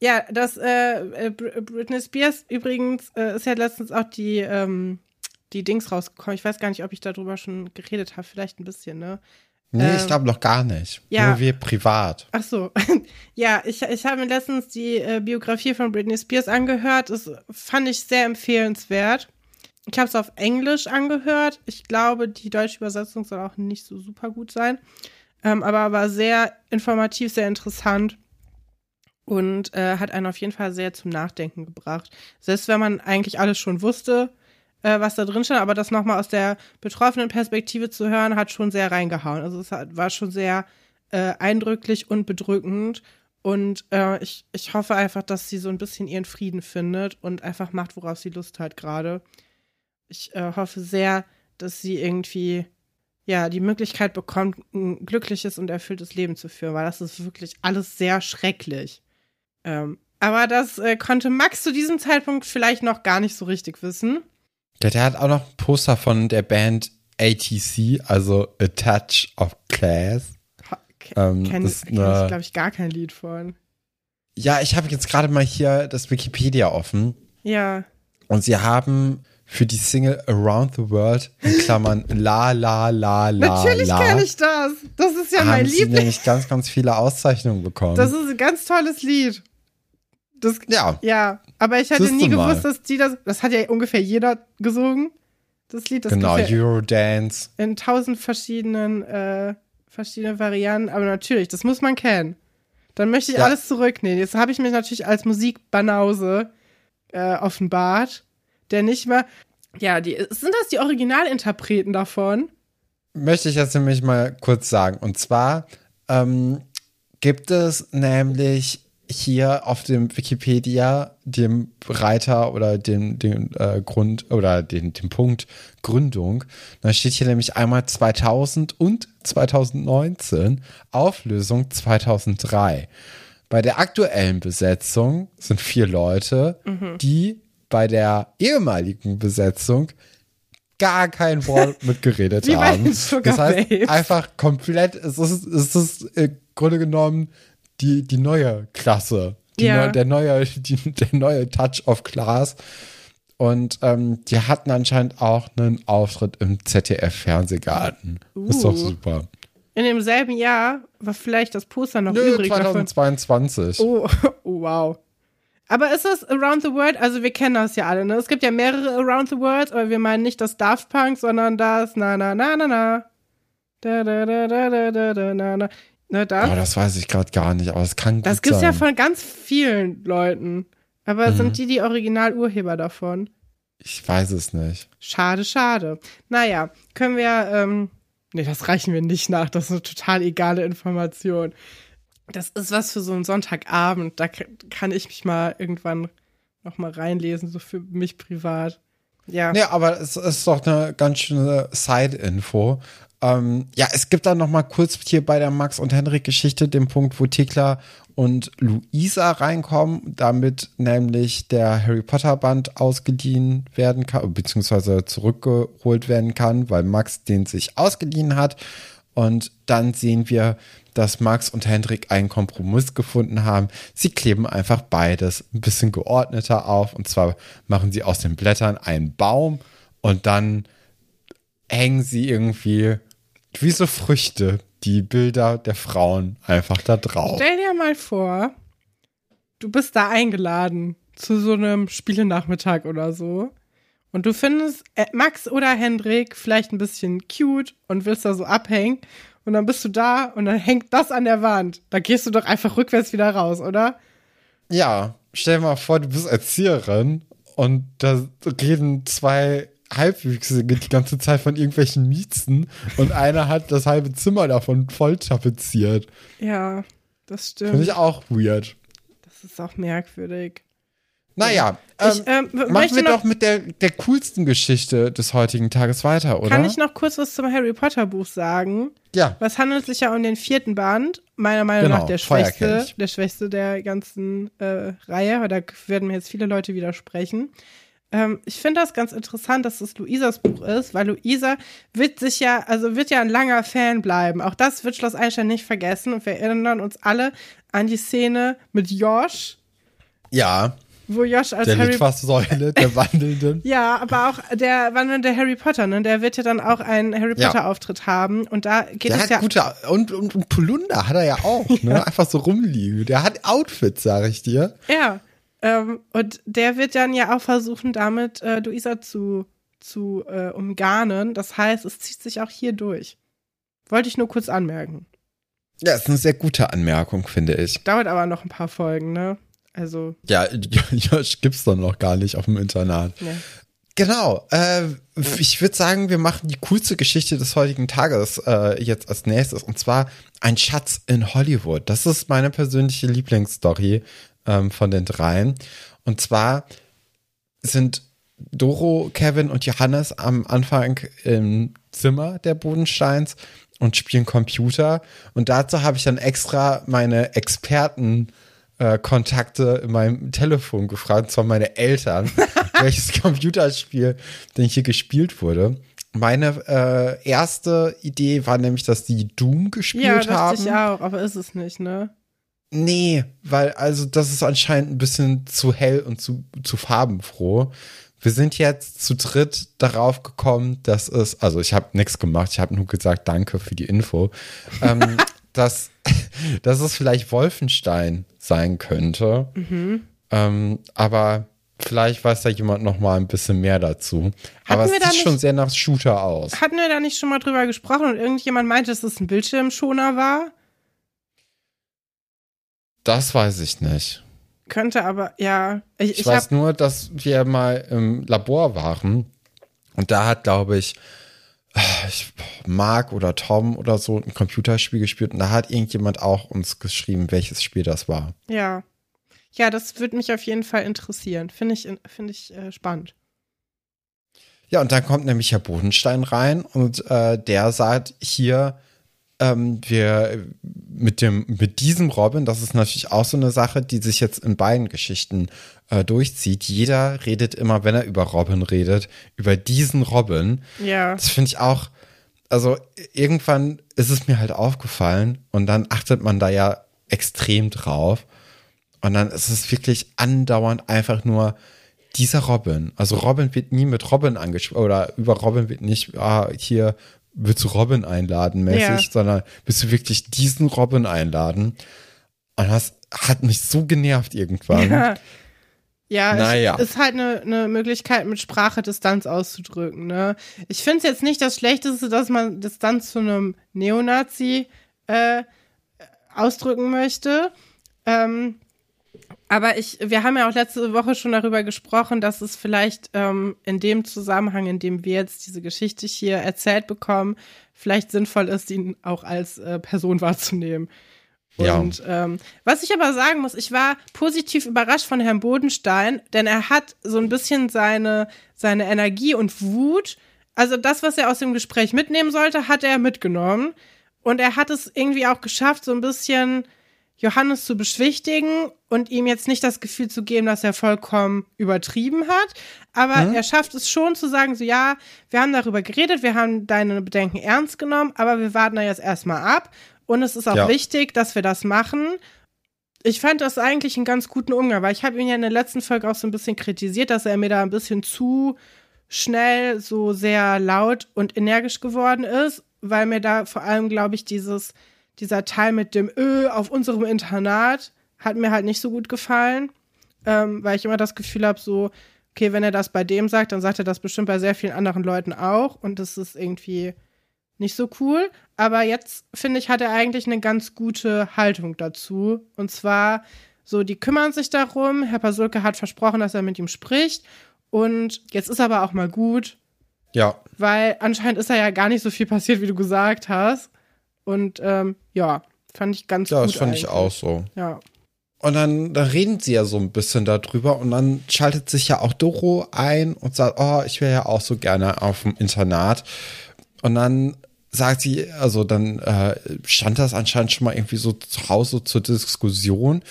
Ja, das äh, äh, Britney Spears übrigens äh, ist ja letztens auch die, ähm, die Dings rausgekommen. Ich weiß gar nicht, ob ich darüber schon geredet habe. Vielleicht ein bisschen, ne? Nee, Ähm, ich glaube noch gar nicht. ja. Nur wir privat. Ach so. ja, ich, ich habe mir letztens die äh, Biografie von Britney Spears angehört. Das fand ich sehr empfehlenswert. Ich habe es auf Englisch angehört. Ich glaube, die deutsche Übersetzung soll auch nicht so super gut sein. Ähm, aber war sehr informativ, sehr interessant und äh, hat einen auf jeden Fall sehr zum Nachdenken gebracht. Selbst wenn man eigentlich alles schon wusste, äh, was da drin stand, aber das nochmal aus der betroffenen Perspektive zu hören, hat schon sehr reingehauen. Also es hat, war schon sehr äh, eindrücklich und bedrückend. Und äh, ich, ich hoffe einfach, dass sie so ein bisschen ihren Frieden findet und einfach macht, worauf sie Lust hat gerade. Ich äh, hoffe sehr, dass sie irgendwie ja die Möglichkeit bekommt, ein glückliches und erfülltes Leben zu führen, weil das ist wirklich alles sehr schrecklich. Ähm, aber das äh, konnte Max zu diesem Zeitpunkt vielleicht noch gar nicht so richtig wissen. Ja, der hat auch noch ein Poster von der Band ATC, also A Touch of Class. Ähm, Kenn, das ist kenn ich, glaube ich, gar kein Lied von. Ja, ich habe jetzt gerade mal hier das Wikipedia offen Ja. und sie haben für die Single Around the World in Klammern La La La La Natürlich kenne ich das. Das ist ja mein haben sie Liebling. nämlich ganz, ganz viele Auszeichnungen bekommen. Das ist ein ganz tolles Lied. Das, ja, ja, aber ich hatte nie du mal. gewusst, dass die das. Das hat ja ungefähr jeder gesungen. Das Lied, das genau, Eurodance. in tausend verschiedenen, äh, verschiedenen Varianten. Aber natürlich, das muss man kennen. Dann möchte ich Ja. alles zurücknehmen. Jetzt habe ich mich natürlich als Musikbanause äh, offenbart, der nicht mal. Ja, die, sind das die Originalinterpreten davon? Möchte ich jetzt nämlich mal kurz sagen. Und zwar ähm, gibt es nämlich hier auf dem Wikipedia dem Reiter oder den, den äh, Grund oder den, den Punkt Gründung. Da steht hier nämlich einmal 2000 und 2019, Auflösung 2003. Bei der aktuellen Besetzung sind vier Leute, die bei der ehemaligen Besetzung gar kein Wort mitgeredet haben. Das heißt, einfach komplett, es ist, es ist im Grunde genommen die, die neue Klasse. Die Ja. neu, der, neue, die, der neue Touch of Class. Und ähm, die hatten anscheinend auch einen Auftritt im ZDF-Fernsehgarten. Ist doch Uh. super. In demselben Jahr war vielleicht das Poster noch Nö, übrig davon. 2022. Oh, oh, wow. Aber ist das Around the World? Also wir kennen das ja alle, ne? Es gibt ja mehrere Around the World, aber wir meinen nicht das Daft Punk, sondern das na na na na na. Da da da da da da da na na. Ne, das? Oh, das weiß ich gerade gar nicht, aber es kann gut das gibt's sein. ja von ganz vielen Leuten. Aber Mhm. sind die die Originalurheber davon? ich weiß es nicht. Schade, schade. Naja, können wir, ähm, nee, das reichen wir nicht nach. Das ist eine total egale Information. Das ist was für so einen Sonntagabend. Da kann ich mich mal irgendwann noch mal reinlesen, so für mich privat. Ja. Nee, aber es ist doch eine ganz schöne Side-Info. Ähm, ja, es gibt dann noch mal kurz hier bei der Max und Henrik Geschichte den Punkt, wo Thekla und Luisa reinkommen, damit nämlich der Harry Potter Band ausgeliehen werden kann, beziehungsweise zurückgeholt werden kann, weil Max den sich ausgeliehen hat. Und dann sehen wir, dass Max und Hendrik einen Kompromiss gefunden haben. Sie kleben einfach beides ein bisschen geordneter auf. Und zwar machen sie aus den Blättern einen Baum und dann hängen sie irgendwie wie so Früchte die Bilder der Frauen einfach da drauf. Stell dir mal vor, du bist da eingeladen zu so einem Spielenachmittag oder so. Und du findest äh, Max oder Hendrik vielleicht ein bisschen cute und willst da so abhängen. Und dann bist du da und dann hängt das an der Wand. Da gehst du doch einfach rückwärts wieder raus, oder? Ja, stell dir mal vor, du bist Erzieherin und da reden zwei Halbwüchsige die ganze Zeit von irgendwelchen Miezen und einer hat das halbe Zimmer davon voll tapeziert. Ja, das Finde ich stimmt. auch weird. Das ist auch merkwürdig. Naja, Ich, ähm, ähm, machen wir noch- doch mit der, der coolsten Geschichte des heutigen Tages weiter, oder? Kann ich noch kurz was zum Harry Potter Buch sagen? Ja. Was handelt sich ja um den vierten Band? Meiner Meinung Genau, nach der schwächste, der schwächste der ganzen äh, Reihe. Da werden mir jetzt viele Leute widersprechen. Ähm, ich finde das ganz interessant, dass es Luisas Buch ist, weil Luisa wird sich ja, also wird ja ein langer Fan bleiben. Auch das wird Schloss Einstein nicht vergessen und wir erinnern uns alle an die Szene mit Josh, Ja, wo Josh als der Harry Litfaßsäule der Wandelnden. ja, aber auch der wandelnde Harry Potter, ne? Der wird ja dann auch einen Harry Ja. Potter Auftritt haben und da geht Der es hat ja gute, und, und, und Polunder hat er ja auch, ne? Einfach so rumliegen. Der hat Outfits, sag ich dir. Ja. Ähm, und der wird dann ja auch versuchen, damit äh, Luisa zu, zu äh, umgarnen. Das heißt, es zieht sich auch hier durch. Wollte ich nur kurz anmerken. Ja, ist eine sehr gute Anmerkung, finde ich. Dauert aber noch ein paar Folgen, ne? Also, Ja, Josh gibt's doch noch gar nicht auf dem Internat. ne. Genau. Äh, ich würde sagen, wir machen die coolste Geschichte des heutigen Tages äh, jetzt als nächstes. Und zwar ein Schatz in Hollywood. Das ist meine persönliche Lieblingsstory ähm, von den dreien. Und zwar sind Doro, Kevin und Johannes am Anfang im Zimmer der Bodensteins und spielen Computer. Und dazu habe ich dann extra meine Experten äh, Kontakte in meinem Telefon gefragt, und zwar meine Eltern, welches Computerspiel denn hier gespielt wurde. Meine äh, erste Idee war nämlich, dass die Doom gespielt Ja, haben. ich auch, aber ist es nicht, ne? Nee, weil also das ist anscheinend ein bisschen zu hell und zu, zu farbenfroh. Wir sind jetzt zu dritt darauf gekommen, dass es, also ich habe nichts gemacht, ich habe nur gesagt, danke für die Info, ähm, dass, dass es vielleicht Wolfenstein sein könnte. Ähm, aber vielleicht weiß da jemand noch mal ein bisschen mehr dazu. aber es sieht schon nicht- sehr nach Shooter aus. Hatten wir da nicht schon mal drüber gesprochen und irgendjemand meinte, dass es ein Bildschirmschoner war? Das weiß ich nicht. Könnte aber, ja. Ich, Ich, ich, weiß nur, dass wir mal im Labor waren und da hat, glaube ich, ich, Mark oder Tom oder so ein Computerspiel gespielt und da hat irgendjemand auch uns geschrieben, welches Spiel das war. Ja. Ja, das würde mich auf jeden Fall interessieren. Finde ich, finde ich äh, spannend. Ja, und dann kommt nämlich Herr Bodenstein rein und äh, der sagt hier, ähm, wir mit dem, mit diesem Robin, das ist natürlich auch so eine Sache, die sich jetzt in beiden Geschichten äh, durchzieht. Jeder redet immer, wenn er über Robin redet, über diesen Robin. Ja. Das finde ich auch, also irgendwann ist es mir halt aufgefallen und dann achtet man da ja extrem drauf. Und dann ist es wirklich andauernd einfach nur dieser Robin. Also Robin wird nie mit Robin angesprochen oder über Robin wird nicht, ah, hier willst du Robin einladen mäßig, Ja. sondern willst du wirklich diesen Robin einladen. Und das hat mich so genervt irgendwann. Ja, ja Naja. es ist halt eine, eine Möglichkeit, mit Sprache Distanz auszudrücken. Ne? Ich finde es jetzt nicht das Schlechteste, dass man Distanz zu einem Neonazi äh, ausdrücken möchte. Ähm, aber ich, wir haben ja auch letzte Woche schon darüber gesprochen, dass es vielleicht ähm, in dem Zusammenhang, in dem wir jetzt diese Geschichte hier erzählt bekommen, vielleicht sinnvoll ist, ihn auch als äh, Person wahrzunehmen. Ja. Und ähm, was ich aber sagen muss, ich war positiv überrascht von Herrn Bodenstein, denn er hat so ein bisschen seine, seine Energie und Wut, also das, was er aus dem Gespräch mitnehmen sollte, hat er mitgenommen. Und er hat es irgendwie auch geschafft, so ein bisschen Johannes zu beschwichtigen und ihm jetzt nicht das Gefühl zu geben, dass er vollkommen übertrieben hat. Aber er schafft es schon zu sagen, so ja, wir haben darüber geredet, wir haben deine Bedenken ernst genommen, aber wir warten da jetzt erstmal ab. Und es ist auch Ja. wichtig, dass wir das machen. Ich fand das eigentlich einen ganz guten Umgang, weil ich habe ihn ja in der letzten Folge auch so ein bisschen kritisiert, dass er mir da ein bisschen zu schnell so sehr laut und energisch geworden ist, weil mir da vor allem, glaube ich, dieses, dieser Teil mit dem Ö auf unserem Internat hat mir halt nicht so gut gefallen, ähm, weil ich immer das Gefühl habe, so, okay, wenn er das bei dem sagt, dann sagt er das bestimmt bei sehr vielen anderen Leuten auch und das ist irgendwie nicht so cool. Aber jetzt, finde ich, hat er eigentlich eine ganz gute Haltung dazu. Und zwar, so, die kümmern sich darum. Herr Pasulke hat versprochen, dass er mit ihm spricht. Und jetzt ist aber auch mal gut, Ja, weil anscheinend ist da ja gar nicht so viel passiert, wie du gesagt hast. Und ähm, ja, fand ich ganz ja gut. das fand ich eigentlich. auch so. Ja. und dann, dann reden sie ja so ein bisschen darüber und dann schaltet sich ja auch Doro ein und sagt, oh, ich wäre ja auch so gerne auf dem Internat. Und dann sagt sie, also dann äh, stand das anscheinend schon mal irgendwie so zu Hause zur Diskussion.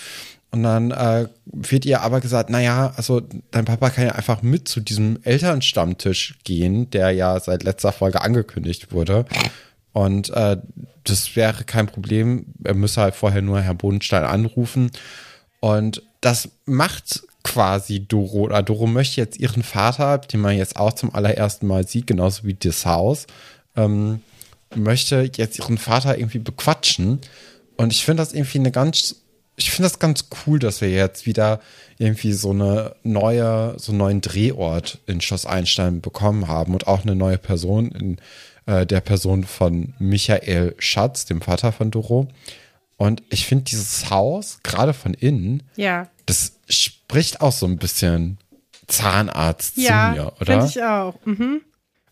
Und dann äh, wird ihr aber gesagt, naja, also dein Papa kann ja einfach mit zu diesem Elternstammtisch gehen, der ja seit letzter Folge angekündigt wurde. Und äh, das wäre kein Problem. Er müsse halt vorher nur Herr Bodenstein anrufen. Und das macht quasi Doro. Oder Doro möchte jetzt ihren Vater, den man jetzt auch zum allerersten Mal sieht, genauso wie das Haus, ähm, möchte jetzt ihren Vater irgendwie bequatschen. Und ich finde das irgendwie eine ganz, ich finde das ganz cool, dass wir jetzt wieder irgendwie so eine neue, so einen neuen Drehort in Schloss Einstein bekommen haben und auch eine neue Person in äh, der Person von Michael Schatz, dem Vater von Doro. Und ich finde dieses Haus, gerade von innen, Ja. das spricht auch so ein bisschen Zahnarzt Ja, zu mir, oder? finde ich auch. Mhm.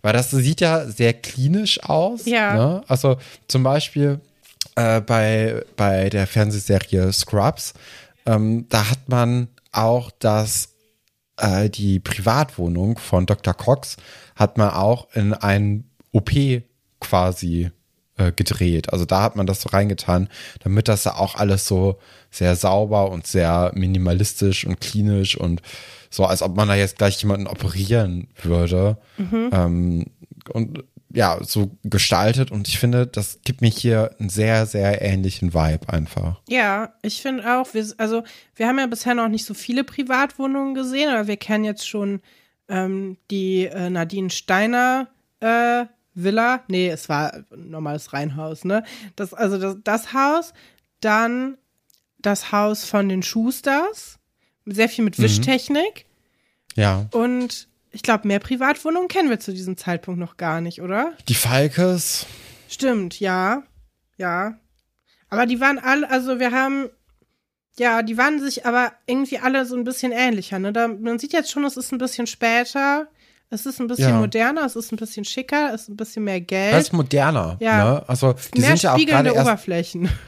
Weil das sieht ja sehr klinisch aus. Ja. Ne? Also zum Beispiel äh, bei, bei der Fernsehserie Scrubs, ähm, da hat man auch das, äh, die Privatwohnung von Dr. Cox hat man auch in einen OP quasi äh, gedreht. Also da hat man das so reingetan, damit das auch alles so sehr sauber und sehr minimalistisch und klinisch und so, als ob man da jetzt gleich jemanden operieren würde. Ähm, und ja, so gestaltet. Und ich finde, das gibt mir hier einen sehr, sehr ähnlichen Vibe einfach. Ja, ich finde auch, wir, also wir haben ja bisher noch nicht so viele Privatwohnungen gesehen, aber wir kennen jetzt schon ähm, die äh, Nadine Steiner äh, Villa. Nee, es war ein normales Reihenhaus, ne? Das, also das, das Haus, dann das Haus von den Schusters, sehr viel mit Wischtechnik Ja. und ich glaube, mehr Privatwohnungen kennen wir zu diesem Zeitpunkt noch gar nicht, oder? Die Falkes, Stimmt, ja. Ja. Aber die waren alle, also wir haben, ja, die waren sich aber irgendwie alle so ein bisschen ähnlicher. Ne? Da, man sieht jetzt schon, es ist ein bisschen später, es ist ein bisschen Ja. moderner, es ist ein bisschen schicker, es ist ein bisschen mehr Geld. das ist moderner. Ja. Ne? Also die mehr sind ja auch spiegelnde gerade Oberflächen.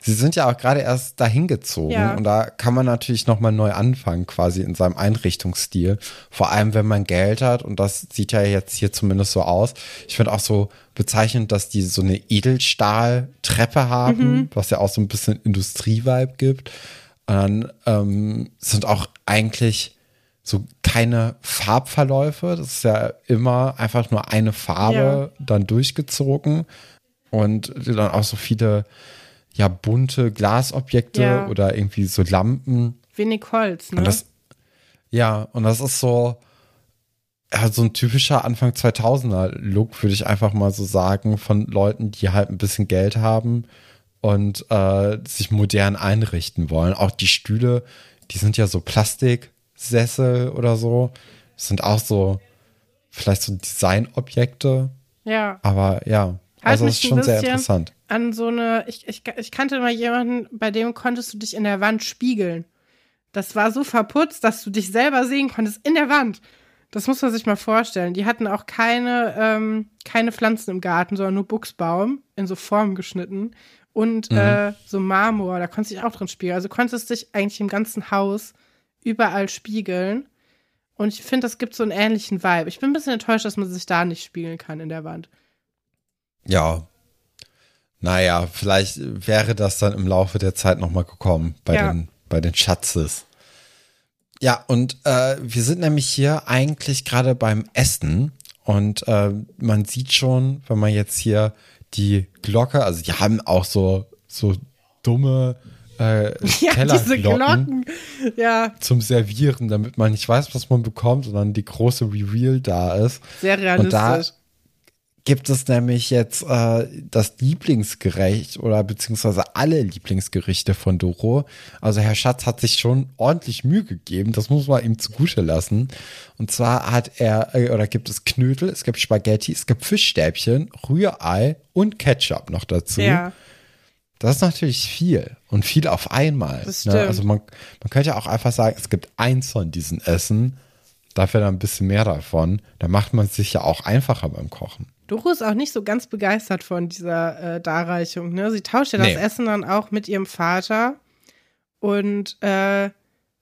Sie sind ja auch gerade erst dahin gezogen Ja. und da kann man natürlich nochmal neu anfangen, quasi in seinem Einrichtungsstil. Vor allem, wenn man Geld hat und das sieht ja jetzt hier zumindest so aus. Ich finde auch so bezeichnend, dass die so eine Edelstahltreppe haben, was ja auch so ein bisschen Industrievibe gibt. Und dann ähm, sind auch eigentlich so keine Farbverläufe. Das ist ja immer einfach nur eine Farbe dann durchgezogen und dann auch so viele ja bunte Glasobjekte Ja. oder irgendwie so Lampen. Wenig Holz, ne? Und das, ja, und das ist so, ja, so ein typischer Anfang 2000er Look, würde ich einfach mal so sagen, von Leuten, die halt ein bisschen Geld haben und äh, sich modern einrichten wollen. Auch die Stühle, die sind ja so Plastiksessel oder so, sind auch so vielleicht so Designobjekte, ja. aber ja, Halt also mich ist schon sehr interessant. An so eine, ich, ich, ich kannte mal jemanden, bei dem konntest du dich in der Wand spiegeln. Das war so verputzt, dass du dich selber sehen konntest in der Wand. Das muss man sich mal vorstellen. Die hatten auch keine, ähm, keine Pflanzen im Garten, sondern nur Buchsbaum in so Formen geschnitten und äh, so Marmor. Da konntest du dich auch drin spiegeln. Also konntest dich eigentlich im ganzen Haus überall spiegeln. Und ich finde, das gibt so einen ähnlichen Vibe. Ich bin ein bisschen enttäuscht, dass man sich da nicht spiegeln kann in der Wand. Ja. Naja, vielleicht wäre das dann im Laufe der Zeit nochmal gekommen bei, Ja. den, bei den Schatzes. Ja, und äh, wir sind nämlich hier eigentlich gerade beim Essen und äh, man sieht schon, wenn man jetzt hier die Glocke, also die haben auch so, so dumme äh, Ja, diese Tellerglocken Glocken. Ja, zum Servieren, damit man nicht weiß, was man bekommt, sondern die große Reveal da ist. sehr Und da realistisch. gibt es nämlich jetzt äh, das Lieblingsgericht oder beziehungsweise alle Lieblingsgerichte von Doro. Also Herr Schatz hat sich schon ordentlich Mühe gegeben, das muss man ihm zugute lassen. Und zwar hat er, äh, oder gibt es Knödel, es gibt Spaghetti, es gibt Fischstäbchen, Rührei und Ketchup noch dazu. Ja, Das ist natürlich viel und viel auf einmal. Das ne? Also man, man könnte ja auch einfach sagen, es gibt eins von diesen Essen, dafür dann ein bisschen mehr davon. Da macht man es sich ja auch einfacher beim Kochen. Doro ist auch nicht so ganz begeistert von dieser äh, Darreichung. Ne? Sie tauscht ja das Nee. Essen dann auch mit ihrem Vater. Und äh,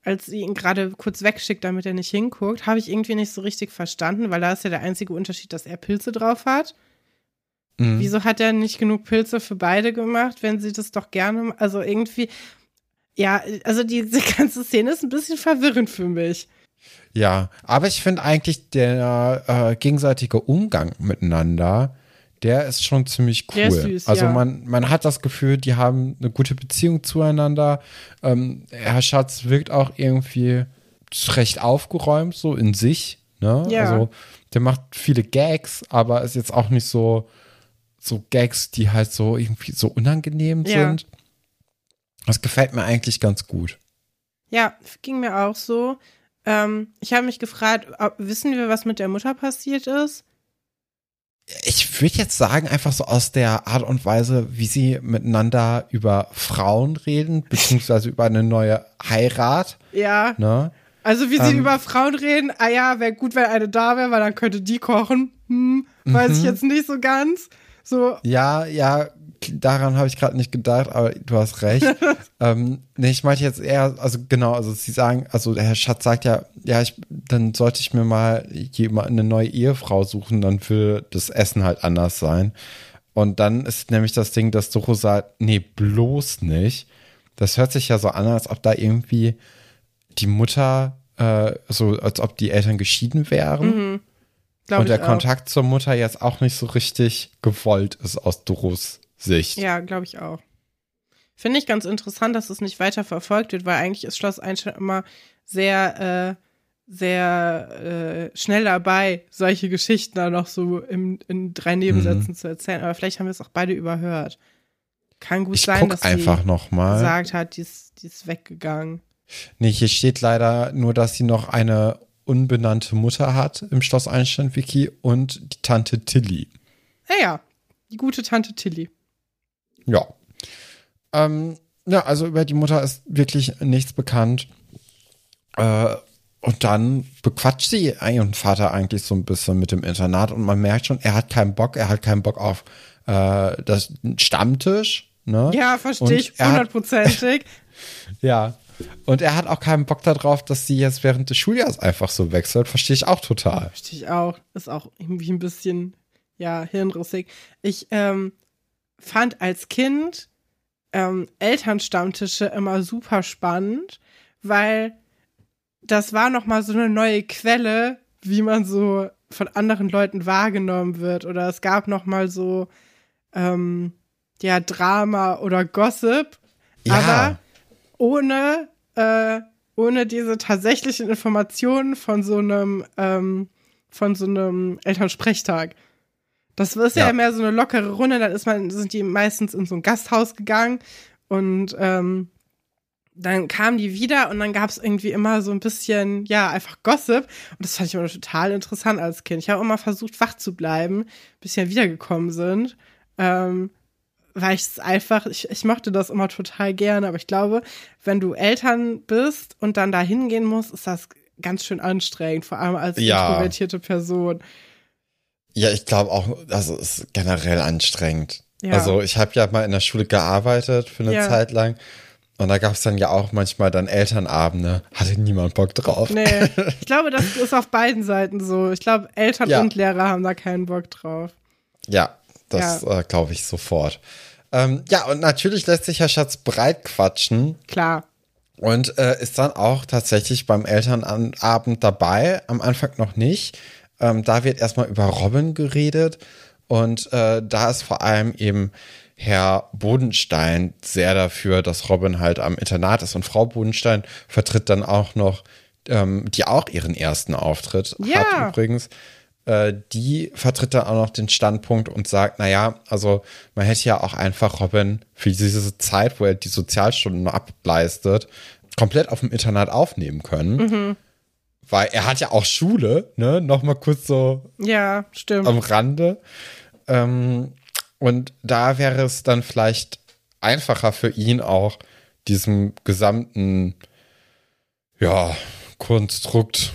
als sie ihn gerade kurz wegschickt, damit er nicht hinguckt, habe ich irgendwie nicht so richtig verstanden, weil da ist ja der einzige Unterschied, dass er Pilze drauf hat. Mhm. Wieso hat er nicht genug Pilze für beide gemacht, wenn sie das doch gerne, also irgendwie, ja, also diese ganze Szene ist ein bisschen verwirrend für mich. Ja, aber ich finde eigentlich der äh, gegenseitige Umgang miteinander, der ist schon ziemlich cool. Süß, also ja. man, man hat das Gefühl, die haben eine gute Beziehung zueinander. Ähm, Herr Schatz wirkt auch irgendwie recht aufgeräumt, so in sich. Ne? Ja. Also der macht viele Gags, aber ist jetzt auch nicht so, so Gags, die halt so irgendwie so unangenehm Ja. sind. Das gefällt mir eigentlich ganz gut. Ja, ging mir auch so. Ähm, ich habe mich gefragt, ob, wissen wir, was mit der Mutter passiert ist? ich würde jetzt sagen, einfach so aus der Art und Weise, wie sie miteinander über Frauen reden, beziehungsweise über eine neue Heirat. Ja, Ne? also wie sie Ähm. über Frauen reden. Ah ja, wäre gut, wenn eine da wäre, weil dann könnte die kochen. Hm, weiß ich Mhm. jetzt nicht so ganz. So, Ja, ja, daran habe ich gerade nicht gedacht, aber du hast recht. ähm, nee, ich meinte jetzt eher, also genau, also sie sagen, also der Herr Schatz sagt ja, ja, ich, dann sollte ich mir mal jemand, eine neue Ehefrau suchen, dann will das Essen halt anders sein. Und dann ist nämlich das Ding, dass Doro sagt, nee, bloß nicht. Das hört sich ja so an, als ob da irgendwie die Mutter, äh, so als ob die Eltern geschieden wären. Glaube Und der. Kontakt zur Mutter jetzt auch nicht so richtig gewollt ist aus Doros Sicht. Ja, glaube ich auch. Finde ich ganz interessant, dass es nicht weiter verfolgt wird, weil eigentlich ist Schloss Einstein immer sehr, äh, sehr äh, schnell dabei, solche Geschichten dann noch so im, in drei Nebensätzen Mhm. zu erzählen. Aber vielleicht haben wir es auch beide überhört. Kann gut Ich sein, dass einfach sie noch mal. gesagt hat, die ist, die ist weggegangen. Nee, hier steht leider nur, dass sie noch eine unbenannte Mutter hat im Schloss Einstein-Wiki und die Tante Tilly. Naja, die gute Tante Tilly. Ja. Ähm, ja, also über die Mutter ist wirklich nichts bekannt. Äh, und dann bequatscht sie ihren Vater eigentlich so ein bisschen mit dem Internat und man merkt schon, er hat keinen Bock, er hat keinen Bock auf äh, das Stammtisch. Ne? Ja, verstehe ich er hundertprozentig. Ja. Und er hat auch keinen Bock darauf, dass sie jetzt während des Schuljahres einfach so wechselt. Verstehe ich auch total. Verstehe ich auch. Ist auch irgendwie ein bisschen, ja, hirnrissig. Ich ähm, fand als Kind ähm, Elternstammtische immer super spannend, weil das war noch mal so eine neue Quelle, wie man so von anderen Leuten wahrgenommen wird. Oder es gab noch mal so, ähm, ja, Drama oder Gossip. Ja. Aber ohne, äh, ohne diese tatsächlichen Informationen von so einem, ähm, von so einem Elternsprechtag. Das ist ja. Ja. mehr so eine lockere Runde, dann ist man, sind die meistens in so ein Gasthaus gegangen und ähm, dann kamen die wieder und dann gab es irgendwie immer so ein bisschen, ja, einfach Gossip. Und das fand ich immer total interessant als Kind. Ich habe immer versucht, wach zu bleiben, bis sie dann wiedergekommen sind. Ähm, weil ich es einfach, ich, ich mochte das immer total gerne. Aber ich glaube, wenn du Eltern bist und dann da hingehen musst, ist das ganz schön anstrengend, vor allem als Ja. introvertierte Person. Ja, ich glaube auch, das ist generell anstrengend. Ja. Also ich habe ja mal in der Schule gearbeitet für eine Ja. Zeit lang. Und da gab es dann ja auch manchmal dann Elternabende. Hatte niemand Bock drauf. Nee, ich glaube, das ist auf beiden Seiten so. Ich glaube, Eltern und Lehrer haben da keinen Bock drauf. Ja, das äh, glaube ich sofort. Ähm, ja, und natürlich lässt sich Herr Schatz breit quatschen. Klar. Und äh, ist dann auch tatsächlich beim Elternabend dabei, am Anfang noch nicht. Ähm, da wird erstmal über Robin geredet und äh, da ist vor allem eben Herr Bodenstein sehr dafür, dass Robin halt am Internat ist und Frau Bodenstein vertritt dann auch noch, ähm, die auch ihren ersten Auftritt Ja. hat übrigens. Äh, die vertritt dann auch noch den Standpunkt und sagt, naja, also man hätte ja auch einfach Robin für diese Zeit, wo er die Sozialstunden ableistet, komplett auf dem Internat aufnehmen können. Weil er hat ja auch Schule, ne? Nochmal kurz so Ja, stimmt. am Rande. Ähm, und da wäre es dann vielleicht einfacher für ihn auch, diesem gesamten, ja, Konstrukt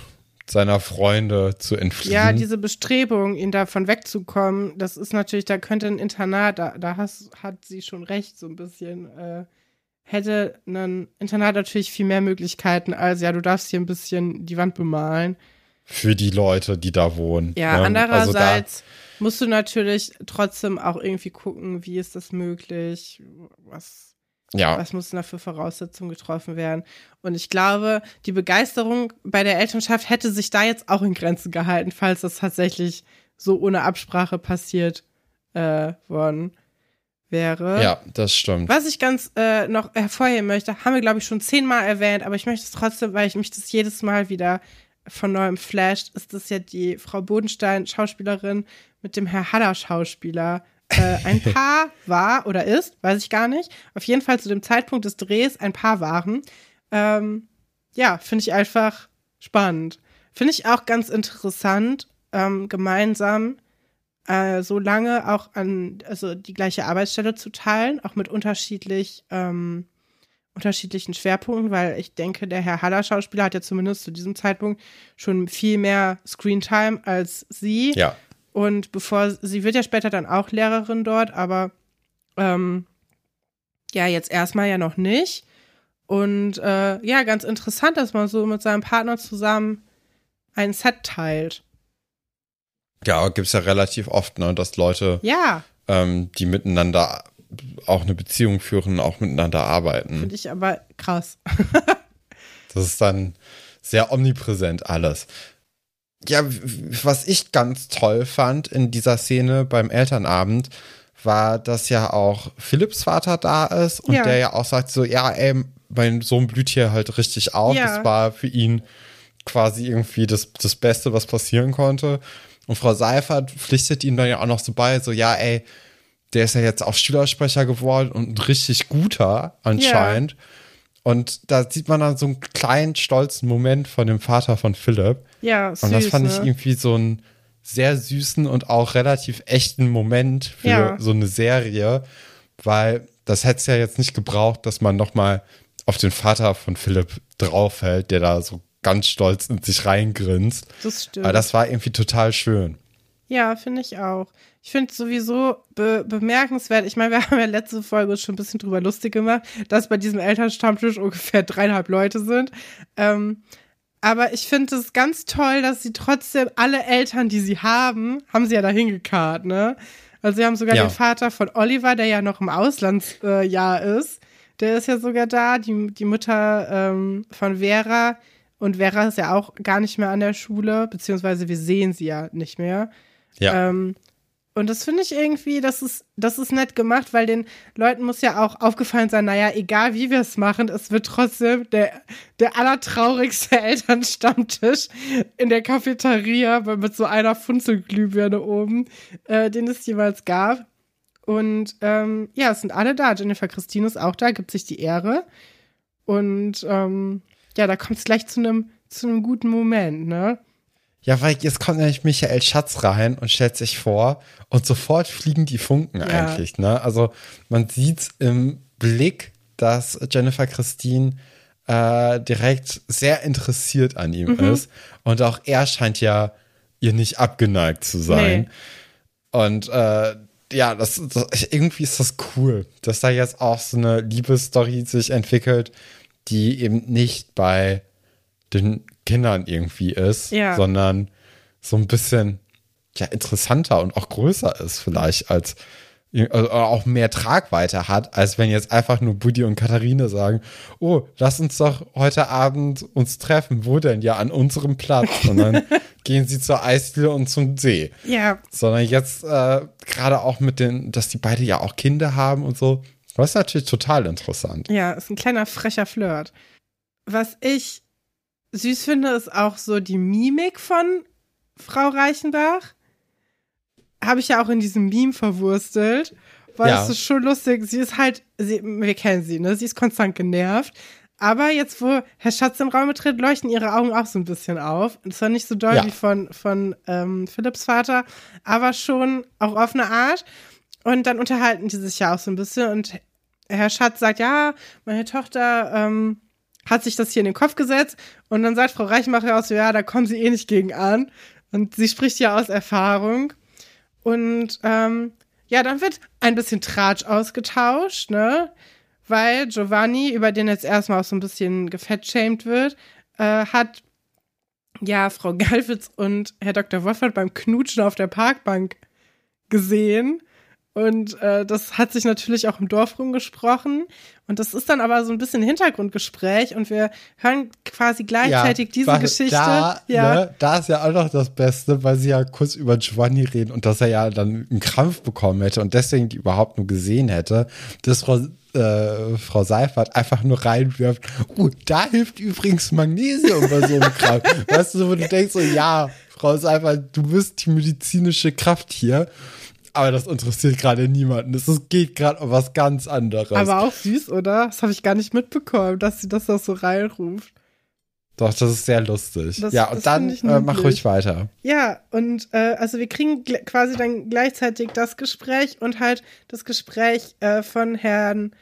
seiner Freunde zu entfliehen. Ja, diese Bestrebung, ihn davon wegzukommen, das ist natürlich, da könnte ein Internat, da, da has, hat sie schon recht, so ein bisschen äh, hätte ein Internat natürlich viel mehr Möglichkeiten als, ja, du darfst hier ein bisschen die Wand bemalen. Für die Leute, die da wohnen. Ja, ne? andererseits also musst du natürlich trotzdem auch irgendwie gucken, wie ist das möglich, was, ja. was müssen da für Voraussetzungen getroffen werden. Und ich glaube, die Begeisterung bei der Elternschaft hätte sich da jetzt auch in Grenzen gehalten, falls das tatsächlich so ohne Absprache passiert äh, worden wäre. Ja, das stimmt. Was ich ganz äh, noch hervorheben möchte, haben wir, glaube ich, schon zehnmal erwähnt, aber ich möchte es trotzdem, weil ich mich das jedes Mal wieder von neuem flasht, ist das ja die Frau Bodenstein, Schauspielerin, mit dem Herr Haller Schauspieler. Äh, ein Paar war oder ist, weiß ich gar nicht. Auf jeden Fall zu dem Zeitpunkt des Drehs ein Paar waren. Ähm, ja, finde ich einfach spannend. Finde ich auch ganz interessant, ähm, gemeinsam äh, so lange auch an, also die gleiche Arbeitsstelle zu teilen, auch mit unterschiedlich, ähm, unterschiedlichen Schwerpunkten, weil ich denke, der Herr Haller Schauspieler hat ja zumindest zu diesem Zeitpunkt schon viel mehr Screentime als sie. Ja. Und bevor, sie wird ja später dann auch Lehrerin dort, aber ähm, ja, jetzt erstmal ja noch nicht. Und äh, ja, ganz interessant, dass man so mit seinem Partner zusammen ein Set teilt. Ja, gibt es ja relativ oft, ne, dass Leute, Ja, ähm, die miteinander auch eine Beziehung führen, auch miteinander arbeiten. finde ich aber krass. Das ist dann sehr omnipräsent alles. Ja, was ich ganz toll fand in dieser Szene beim Elternabend, war, dass ja auch Philipps Vater da ist und Ja. der ja auch sagt so, ja, ey, mein Sohn blüht hier halt richtig auf. Ja. Das war für ihn quasi irgendwie das, das Beste, was passieren konnte. Und Frau Seifert pflichtet ihm dann ja auch noch so bei, so, ja, ey, der ist ja jetzt auch Schülersprecher geworden und ein richtig guter anscheinend. Und da sieht man dann so einen kleinen, stolzen Moment von dem Vater von Philipp. Ja, süß, Und das fand ich ne? irgendwie so einen sehr süßen und auch relativ echten Moment für Ja. so eine Serie, weil das hätte es ja jetzt nicht gebraucht, dass man nochmal auf den Vater von Philipp draufhält, der da so ganz stolz in sich reingrinst. Das stimmt. Aber das war irgendwie total schön. Ja, finde ich auch. Ich finde sowieso be bemerkenswert, ich meine, wir haben ja letzte Folge schon ein bisschen drüber lustig gemacht, dass bei diesem Elternstammtisch ungefähr dreieinhalb Leute sind. Ähm, aber ich finde es ganz toll, dass sie trotzdem alle Eltern, die sie haben, haben sie ja dahin gekarrt, ne? Also sie haben sogar Ja. den Vater von Oliver, der ja noch im Auslandsjahr äh, ist. Der ist ja sogar da, die, die Mutter ähm, von Vera. Und Vera ist ja auch gar nicht mehr an der Schule, beziehungsweise wir sehen sie ja nicht mehr. Ja. Ähm, und das finde ich irgendwie, das ist, das ist nett gemacht, weil den Leuten muss ja auch aufgefallen sein, naja, egal wie wir es machen, es wird trotzdem der, der allertraurigste Elternstammtisch in der Cafeteria mit so einer Funzelglühbirne oben, äh, den es jeweils gab. Und ähm, ja, es sind alle da. Jennifer Christine ist auch da, gibt sich die Ehre. Und ähm, ja, da kommt es gleich zu einem zu einem guten Moment, ne? Ja, weil jetzt kommt nämlich Michael Schatz rein und stellt sich vor und sofort fliegen die Funken Ja. eigentlich, ne? Also man sieht im Blick, dass Jennifer Christine äh, direkt sehr interessiert an ihm Mhm. ist und auch er scheint ja ihr nicht abgeneigt zu sein. Nee. Und äh, ja, das, das irgendwie ist das cool, dass da jetzt auch so eine Liebesstory sich entwickelt, die eben nicht bei den Kindern irgendwie ist, Ja. sondern so ein bisschen ja interessanter und auch größer ist vielleicht als also auch mehr Tragweite hat, als wenn jetzt einfach nur Buddy und Katharine sagen, oh, lass uns doch heute Abend uns treffen. Wo denn? Ja, an unserem Platz. Und dann gehen sie zur Eisdiele und zum See Ja, sondern jetzt äh, gerade auch mit den, dass die beide ja auch Kinder haben und so. Das ist natürlich total interessant. Ja, ist ein kleiner frecher Flirt. Was ich süß finde, ist auch so die Mimik von Frau Reichenbach. Habe ich ja auch in diesem Meme verwurstelt. Weil Ja. es ist schon lustig. Sie ist halt, sie, wir kennen sie, ne? Sie ist konstant genervt. Aber jetzt, wo Herr Schatz im Raum betritt, leuchten ihre Augen auch so ein bisschen auf. Und zwar nicht so doll Ja. wie von, von ähm, Philipps Vater, aber schon auch auf eine Art. Und dann unterhalten die sich ja auch so ein bisschen. Und Herr Schatz sagt, ja, meine Tochter ähm, hat sich das hier in den Kopf gesetzt. Und dann sagt Frau Reichenbacher auch so, ja, da kommen sie eh nicht gegen an. Und sie spricht ja aus Erfahrung. Und ähm, ja, dann wird ein bisschen Tratsch ausgetauscht, ne? weil Giovanni, über den jetzt erstmal auch so ein bisschen gefettshamed wird, äh, hat ja Frau Galwitz und Herr Dr. Wolfert beim Knutschen auf der Parkbank gesehen. Und äh, das hat sich natürlich auch im Dorf rumgesprochen. Und das ist dann aber so ein bisschen Hintergrundgespräch und wir hören quasi gleichzeitig Ja, diese Geschichte. Da, ja. ne, da ist ja auch noch das Beste, weil sie ja kurz über Giovanni reden und dass er ja dann einen Krampf bekommen hätte und deswegen die überhaupt nur gesehen hätte, dass Frau, äh, Frau Seifert einfach nur reinwirft, uh, da hilft übrigens Magnesium bei so einem Krampf. weißt du, wo du denkst so, ja, Frau Seifert, du bist die medizinische Kraft hier. Aber das interessiert gerade niemanden. Es geht gerade um was ganz anderes. Aber auch süß, oder? Das habe ich gar nicht mitbekommen, dass sie das da so reinruft. Doch, das ist sehr lustig. Das- ja, und dann äh, mach ruhig weiter. Ja, und äh, also wir kriegen quasi dann gleichzeitig das Gespräch und halt das Gespräch äh, von Herrn,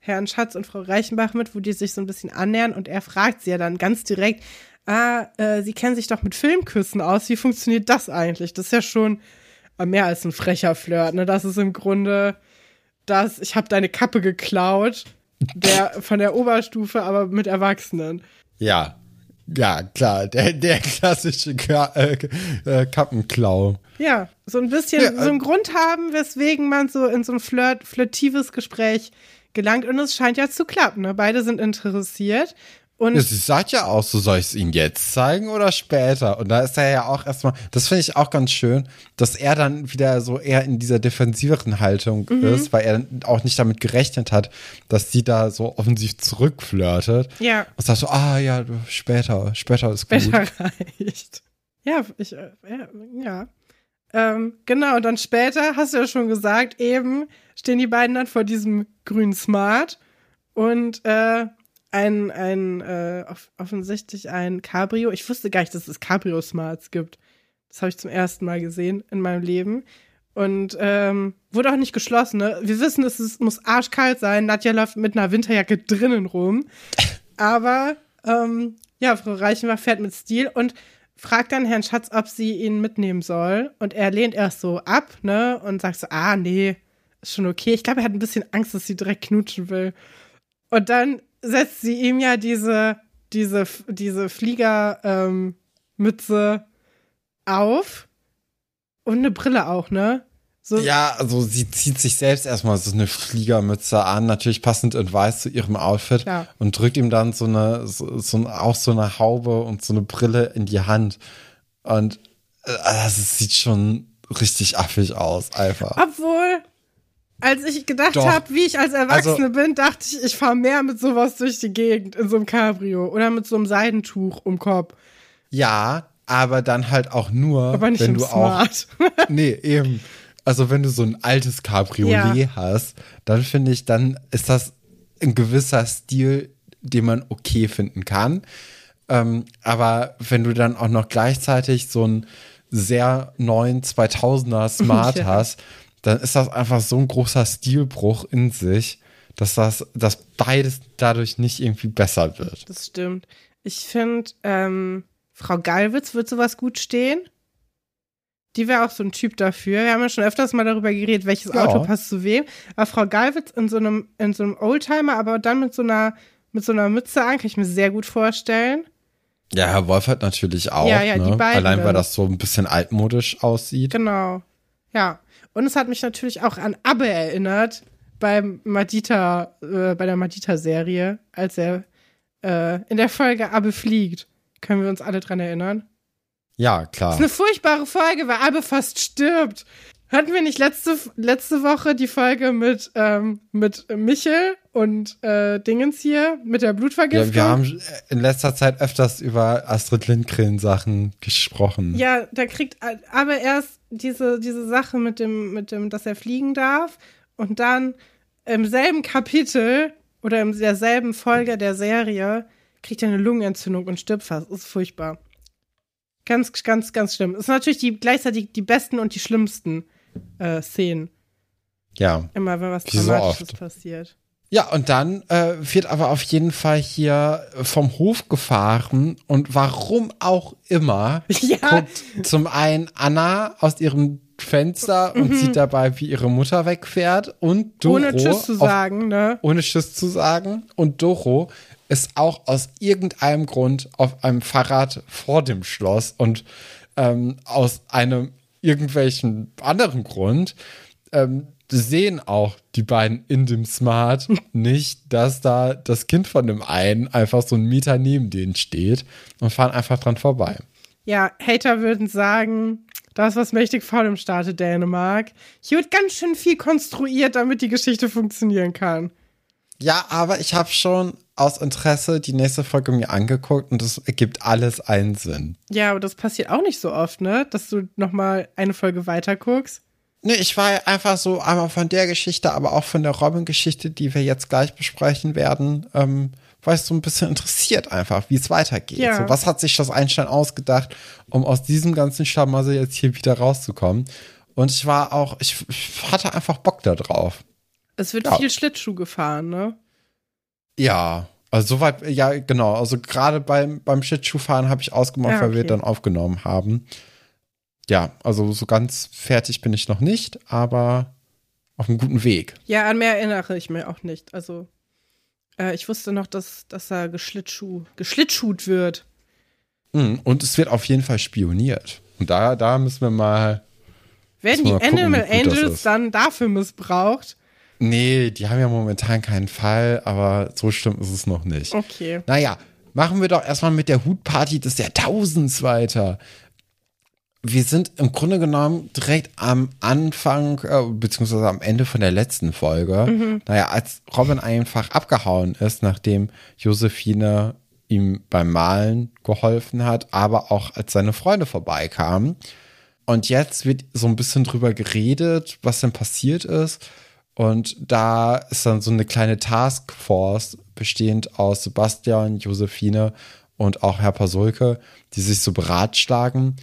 Herrn Schatz und Frau Reichenbach mit, wo die sich so ein bisschen annähern und er fragt sie ja dann ganz direkt, ah, äh, sie kennen sich doch mit Filmküssen aus, wie funktioniert das eigentlich? Das ist ja schon mehr als ein frecher Flirt, ne? Das ist im Grunde das, ich habe deine Kappe geklaut, der von der Oberstufe, aber mit Erwachsenen. Ja, ja, klar, der, der klassische Ka äh, äh, Kappenklau. Ja, so ein bisschen, Ja, so einen Grund haben, weswegen man so in so ein flirt, flirtives Gespräch gelangt. Und es scheint ja zu klappen, ne? Beide sind interessiert. Und sie sagt ja auch, so soll ich es Ihnen jetzt zeigen oder später? Und da ist er ja auch erstmal, das finde ich auch ganz schön, dass er dann wieder so eher in dieser defensiveren Haltung Mhm. ist, weil er auch nicht damit gerechnet hat, dass sie da so offensiv zurückflirtet. ja, Und sagt so, ah ja, später, später ist gut. später reicht. Ja, ich, äh, ja. ja. Ähm, genau, und dann später, hast du ja schon gesagt, eben stehen die beiden dann vor diesem grünen Smart und äh, ein, ein äh, off offensichtlich ein Cabrio. Ich wusste gar nicht, dass es Cabrio-Smarts gibt. Das habe ich zum ersten Mal gesehen in meinem Leben. Und ähm, wurde auch nicht geschlossen. Ne? Wir wissen, es ist, muss arschkalt sein. Nadja läuft mit einer Winterjacke drinnen rum. Aber ähm, ja, Frau Reichenbach fährt mit Stil und fragt dann Herrn Schatz, ob sie ihn mitnehmen soll. Und er lehnt erst so ab, ne? Und sagt so, ah, nee, ist schon okay. Ich glaube, er hat ein bisschen Angst, dass sie direkt knutschen will. Und dann setzt sie ihm ja diese, diese, diese Fliegermütze Mütze auf. Und eine Brille auch, ne? So, Ja, also sie zieht sich selbst erstmal so eine Fliegermütze an, natürlich passend in weiß zu ihrem Outfit Klar. und drückt ihm dann so eine, so, so auch so eine Haube und so eine Brille in die Hand. Und äh, also es sieht schon richtig affig aus, einfach. Obwohl, als ich gedacht habe, wie ich als Erwachsene Also- bin, dachte ich, ich fahre mehr mit sowas durch die Gegend in so einem Cabrio oder mit so einem Seidentuch um Kopf. Ja, aber dann halt auch nur, Aber nicht wenn im du auch. Smart. Nee, eben. Also wenn du so ein altes Cabriolet Ja. hast, dann finde ich, dann ist das ein gewisser Stil, den man okay finden kann. Ähm, aber wenn du dann auch noch gleichzeitig so einen sehr neuen 2000er Smart Ja. hast, dann ist das einfach so ein großer Stilbruch in sich, dass das, dass beides dadurch nicht irgendwie besser wird. Das stimmt. Ich finde, ähm, Frau Gallwitz wird sowas gut stehen. Die wäre auch so ein Typ dafür. Wir haben ja schon öfters mal darüber geredet, welches Ja. Auto passt zu wem. Aber Frau Gallwitz in so einem, in so einem Oldtimer, aber dann mit so einer, mit so einer Mütze an, kann ich mir sehr gut vorstellen. Ja, Herr Wolfert natürlich auch. Ja, ja, ne? die beiden Allein weil das so ein bisschen altmodisch aussieht. Genau. Ja. Und es hat mich natürlich auch an Abbe erinnert beim Madita, äh, bei der Madita-Serie, als er äh, in der Folge Abbe fliegt. Können wir uns alle dran erinnern? Ja, klar. Das ist eine furchtbare Folge, weil Abbe fast stirbt. Hatten wir nicht letzte, letzte Woche die Folge mit, ähm, mit Michel und äh, Dingens hier, mit der Blutvergiftung? Ja, wir haben in letzter Zeit öfters über Astrid Lindgren Sachen gesprochen. Ja, da kriegt aber erst diese, diese Sache mit dem, mit dem, dass er fliegen darf und dann im selben Kapitel oder in derselben Folge der Serie kriegt er eine Lungenentzündung und stirbt fast. Das ist furchtbar. Ganz, ganz, ganz schlimm. Das sind natürlich die, gleichzeitig die besten und die schlimmsten äh, Szenen. Ja. Immer wenn was so Dramatisches oft. passiert. Ja, und dann äh, wird aber auf jeden Fall hier vom Hof gefahren und warum auch immer Ja. guckt zum einen Anna aus ihrem Fenster und sieht dabei, wie ihre Mutter wegfährt und Doro Mhm. Ohne Tschüss zu auf- sagen, ne? ohne Tschüss zu sagen. Und Doro ist auch aus irgendeinem Grund auf einem Fahrrad vor dem Schloss und ähm, aus einem irgendwelchen anderen Grund ähm, sehen auch die beiden in dem Smart nicht, dass da das Kind von dem einen einfach so einen Meter neben denen steht und fahren einfach dran vorbei. Ja, Hater würden sagen, da ist was mächtig faul im Staate Dänemark. Hier wird ganz schön viel konstruiert, damit die Geschichte funktionieren kann. Ja, aber ich habe schon aus Interesse die nächste Folge mir angeguckt und es ergibt alles einen Sinn. Ja, aber das passiert auch nicht so oft, ne? Dass du noch mal eine Folge weiter guckst. Nee, ich war einfach so einmal von der Geschichte, aber auch von der Robin-Geschichte, die wir jetzt gleich besprechen werden, ähm, war ich so ein bisschen interessiert einfach, wie es weitergeht. Ja. So, was hat sich das Einstein ausgedacht, um aus diesem ganzen Schlamassel jetzt hier wieder rauszukommen? Und ich war auch, ich, ich hatte einfach Bock da drauf. Es wird Ja. viel Schlittschuh gefahren, ne? Ja, also soweit, ja, genau. Also gerade beim, beim Schlittschuhfahren habe ich ausgemacht, Ja, weil wir okay. dann aufgenommen haben. Ja, also so ganz fertig bin ich noch nicht, aber auf einem guten Weg. Ja, an mehr erinnere ich mir auch nicht. Also, äh, ich wusste noch, dass, dass er geschlittschuh, geschlittschuht wird. Mhm, Und es wird auf jeden Fall spioniert. Und da, da müssen wir mal. Werden die mal gucken, Animal Angels dann dafür missbraucht? Nee, die haben ja momentan keinen Fall, aber so schlimm ist es noch nicht. Okay. Naja, machen wir doch erstmal mit der Hutparty des Jahrtausends weiter. Wir sind im Grunde genommen direkt am Anfang, äh, beziehungsweise am Ende von der letzten Folge. Naja, als Robin einfach abgehauen ist, nachdem Josephine ihm beim Malen geholfen hat, aber auch als seine Freunde vorbeikamen. Und jetzt wird so ein bisschen drüber geredet, was denn passiert ist. Und da ist dann so eine kleine Taskforce bestehend aus Sebastian, Josephine und auch Herr Pasulke, die sich so beratschlagen.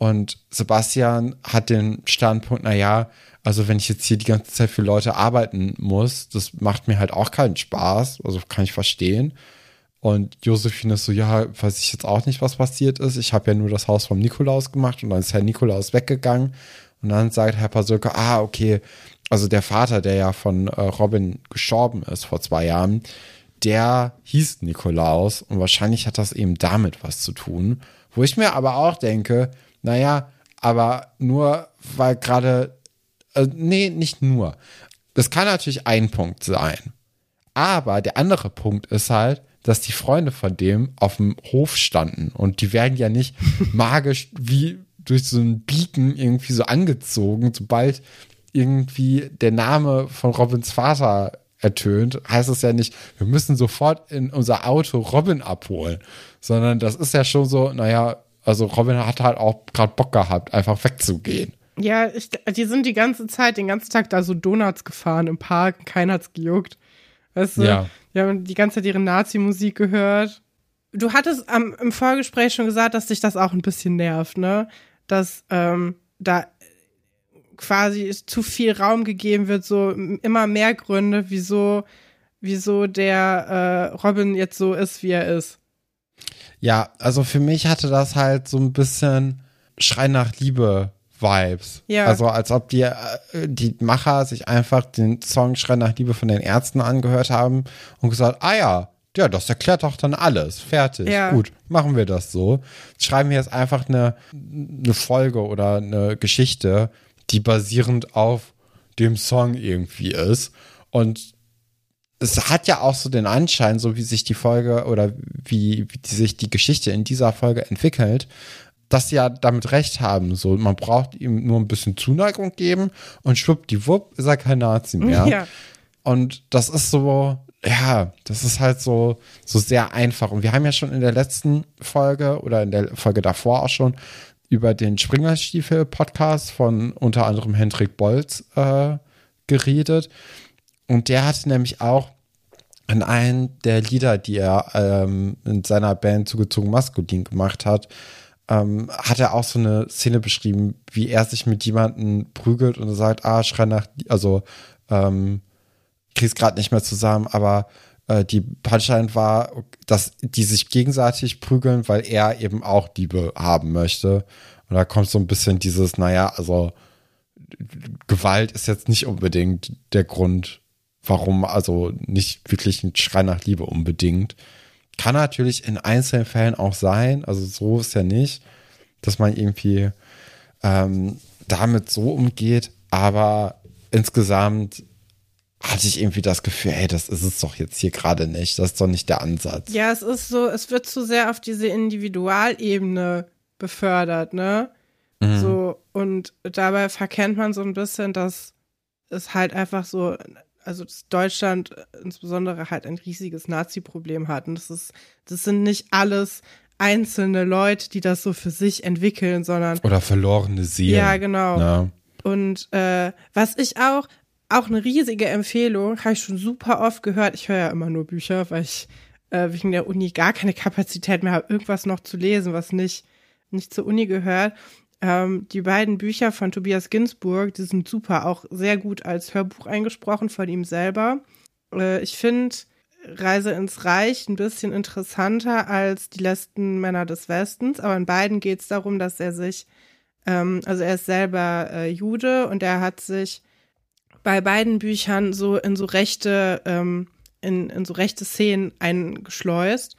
Und Sebastian hat den Standpunkt, na ja, also wenn ich jetzt hier die ganze Zeit für Leute arbeiten muss, das macht mir halt auch keinen Spaß. Also kann ich verstehen. Und Josephine ist so, ja, weiß ich jetzt auch nicht, was passiert ist. Ich habe ja nur das Haus vom Nikolaus gemacht und dann ist Herr Nikolaus weggegangen. Und dann sagt Herr Pasulke, ah, okay, also der Vater, der ja von äh, Robin gestorben ist vor zwei Jahren, der hieß Nikolaus und wahrscheinlich hat das eben damit was zu tun. Wo ich mir aber auch denke, naja, aber nur weil gerade, äh, nee, nicht nur. Das kann natürlich ein Punkt sein. Aber der andere Punkt ist halt, dass die Freunde von dem auf dem Hof standen und die werden ja nicht magisch wie durch so einen Beacon irgendwie so angezogen, sobald irgendwie der Name von Robins Vater ertönt, heißt es ja nicht, wir müssen sofort in unser Auto Robin abholen, sondern das ist ja schon so, naja, also Robin hat halt auch gerade Bock gehabt, einfach wegzugehen. Ja, ich, die sind die ganze Zeit, den ganzen Tag da so Donuts gefahren im Park. Keiner hat's gejuckt. Weißt du? Ja. Die haben die ganze Zeit ihre Nazi-Musik gehört. Du hattest am, im Vorgespräch schon gesagt, dass dich das auch ein bisschen nervt, ne? Dass ähm, da quasi zu viel Raum gegeben wird, so immer mehr Gründe, wieso, wieso der äh, Robin jetzt so ist, wie er ist. Ja, also für mich hatte das halt so ein bisschen Schrei nach Liebe Vibes. Ja. Also als ob die, äh, die Macher sich einfach den Song Schrei nach Liebe von den Ärzten angehört haben und gesagt, ah ja, ja, das erklärt doch dann alles. Fertig. Ja. Gut, machen wir das so. Schreiben wir jetzt einfach eine, eine Folge oder eine Geschichte, die basierend auf dem Song irgendwie ist. Und es hat ja auch so den Anschein, so wie sich die Folge oder wie, wie sich die Geschichte in dieser Folge entwickelt, dass sie ja damit recht haben. So, man braucht ihm nur ein bisschen Zuneigung geben und schwuppdiwupp ist er kein Nazi mehr. Ja. Und das ist so, ja, das ist halt so, so sehr einfach. Und wir haben ja schon in der letzten Folge oder in der Folge davor auch schon über den Springerstiefel-Podcast von unter anderem Hendrik Bolz äh, geredet. Und der hatte nämlich auch in einem der Lieder, die er ähm, in seiner Band zugezogen maskulin gemacht hat, ähm, hat er auch so eine Szene beschrieben, wie er sich mit jemandem prügelt und sagt, ah, schrei nach, also ähm, krieg's gerade nicht mehr zusammen, aber äh, die Punchline war, dass die sich gegenseitig prügeln, weil er eben auch Liebe haben möchte. Und da kommt so ein bisschen dieses, naja, also Gewalt ist jetzt nicht unbedingt der Grund, warum, also nicht wirklich ein Schrei nach Liebe unbedingt. Kann natürlich in einzelnen Fällen auch sein, also so ist ja nicht, dass man irgendwie ähm, damit so umgeht, aber insgesamt hatte ich irgendwie das Gefühl, hey, das ist es doch jetzt hier gerade nicht. Das ist doch nicht der Ansatz. Ja, es ist so, es wird zu sehr auf diese Individualebene befördert, ne? Mhm. So, und dabei verkennt man so ein bisschen, dass es halt einfach so, also dass Deutschland insbesondere halt ein riesiges Nazi-Problem hat. Und das ist, das sind nicht alles einzelne Leute, die das so für sich entwickeln, sondern. Oder verlorene Seelen. Ja, genau. Ja. Und äh, was ich auch, auch eine riesige Empfehlung, habe ich schon super oft gehört. Ich höre ja immer nur Bücher, weil ich äh, wegen der Uni gar keine Kapazität mehr habe, irgendwas noch zu lesen, was nicht, nicht zur Uni gehört. Ähm, die beiden Bücher von Tobias Ginsburg, die sind super, auch sehr gut als Hörbuch eingesprochen von ihm selber. Äh, ich finde Reise ins Reich ein bisschen interessanter als die letzten Männer des Westens, aber in beiden geht es darum, dass er sich, ähm, also er ist selber äh, Jude und er hat sich bei beiden Büchern so in so rechte, ähm, in, in so rechte Szenen eingeschleust.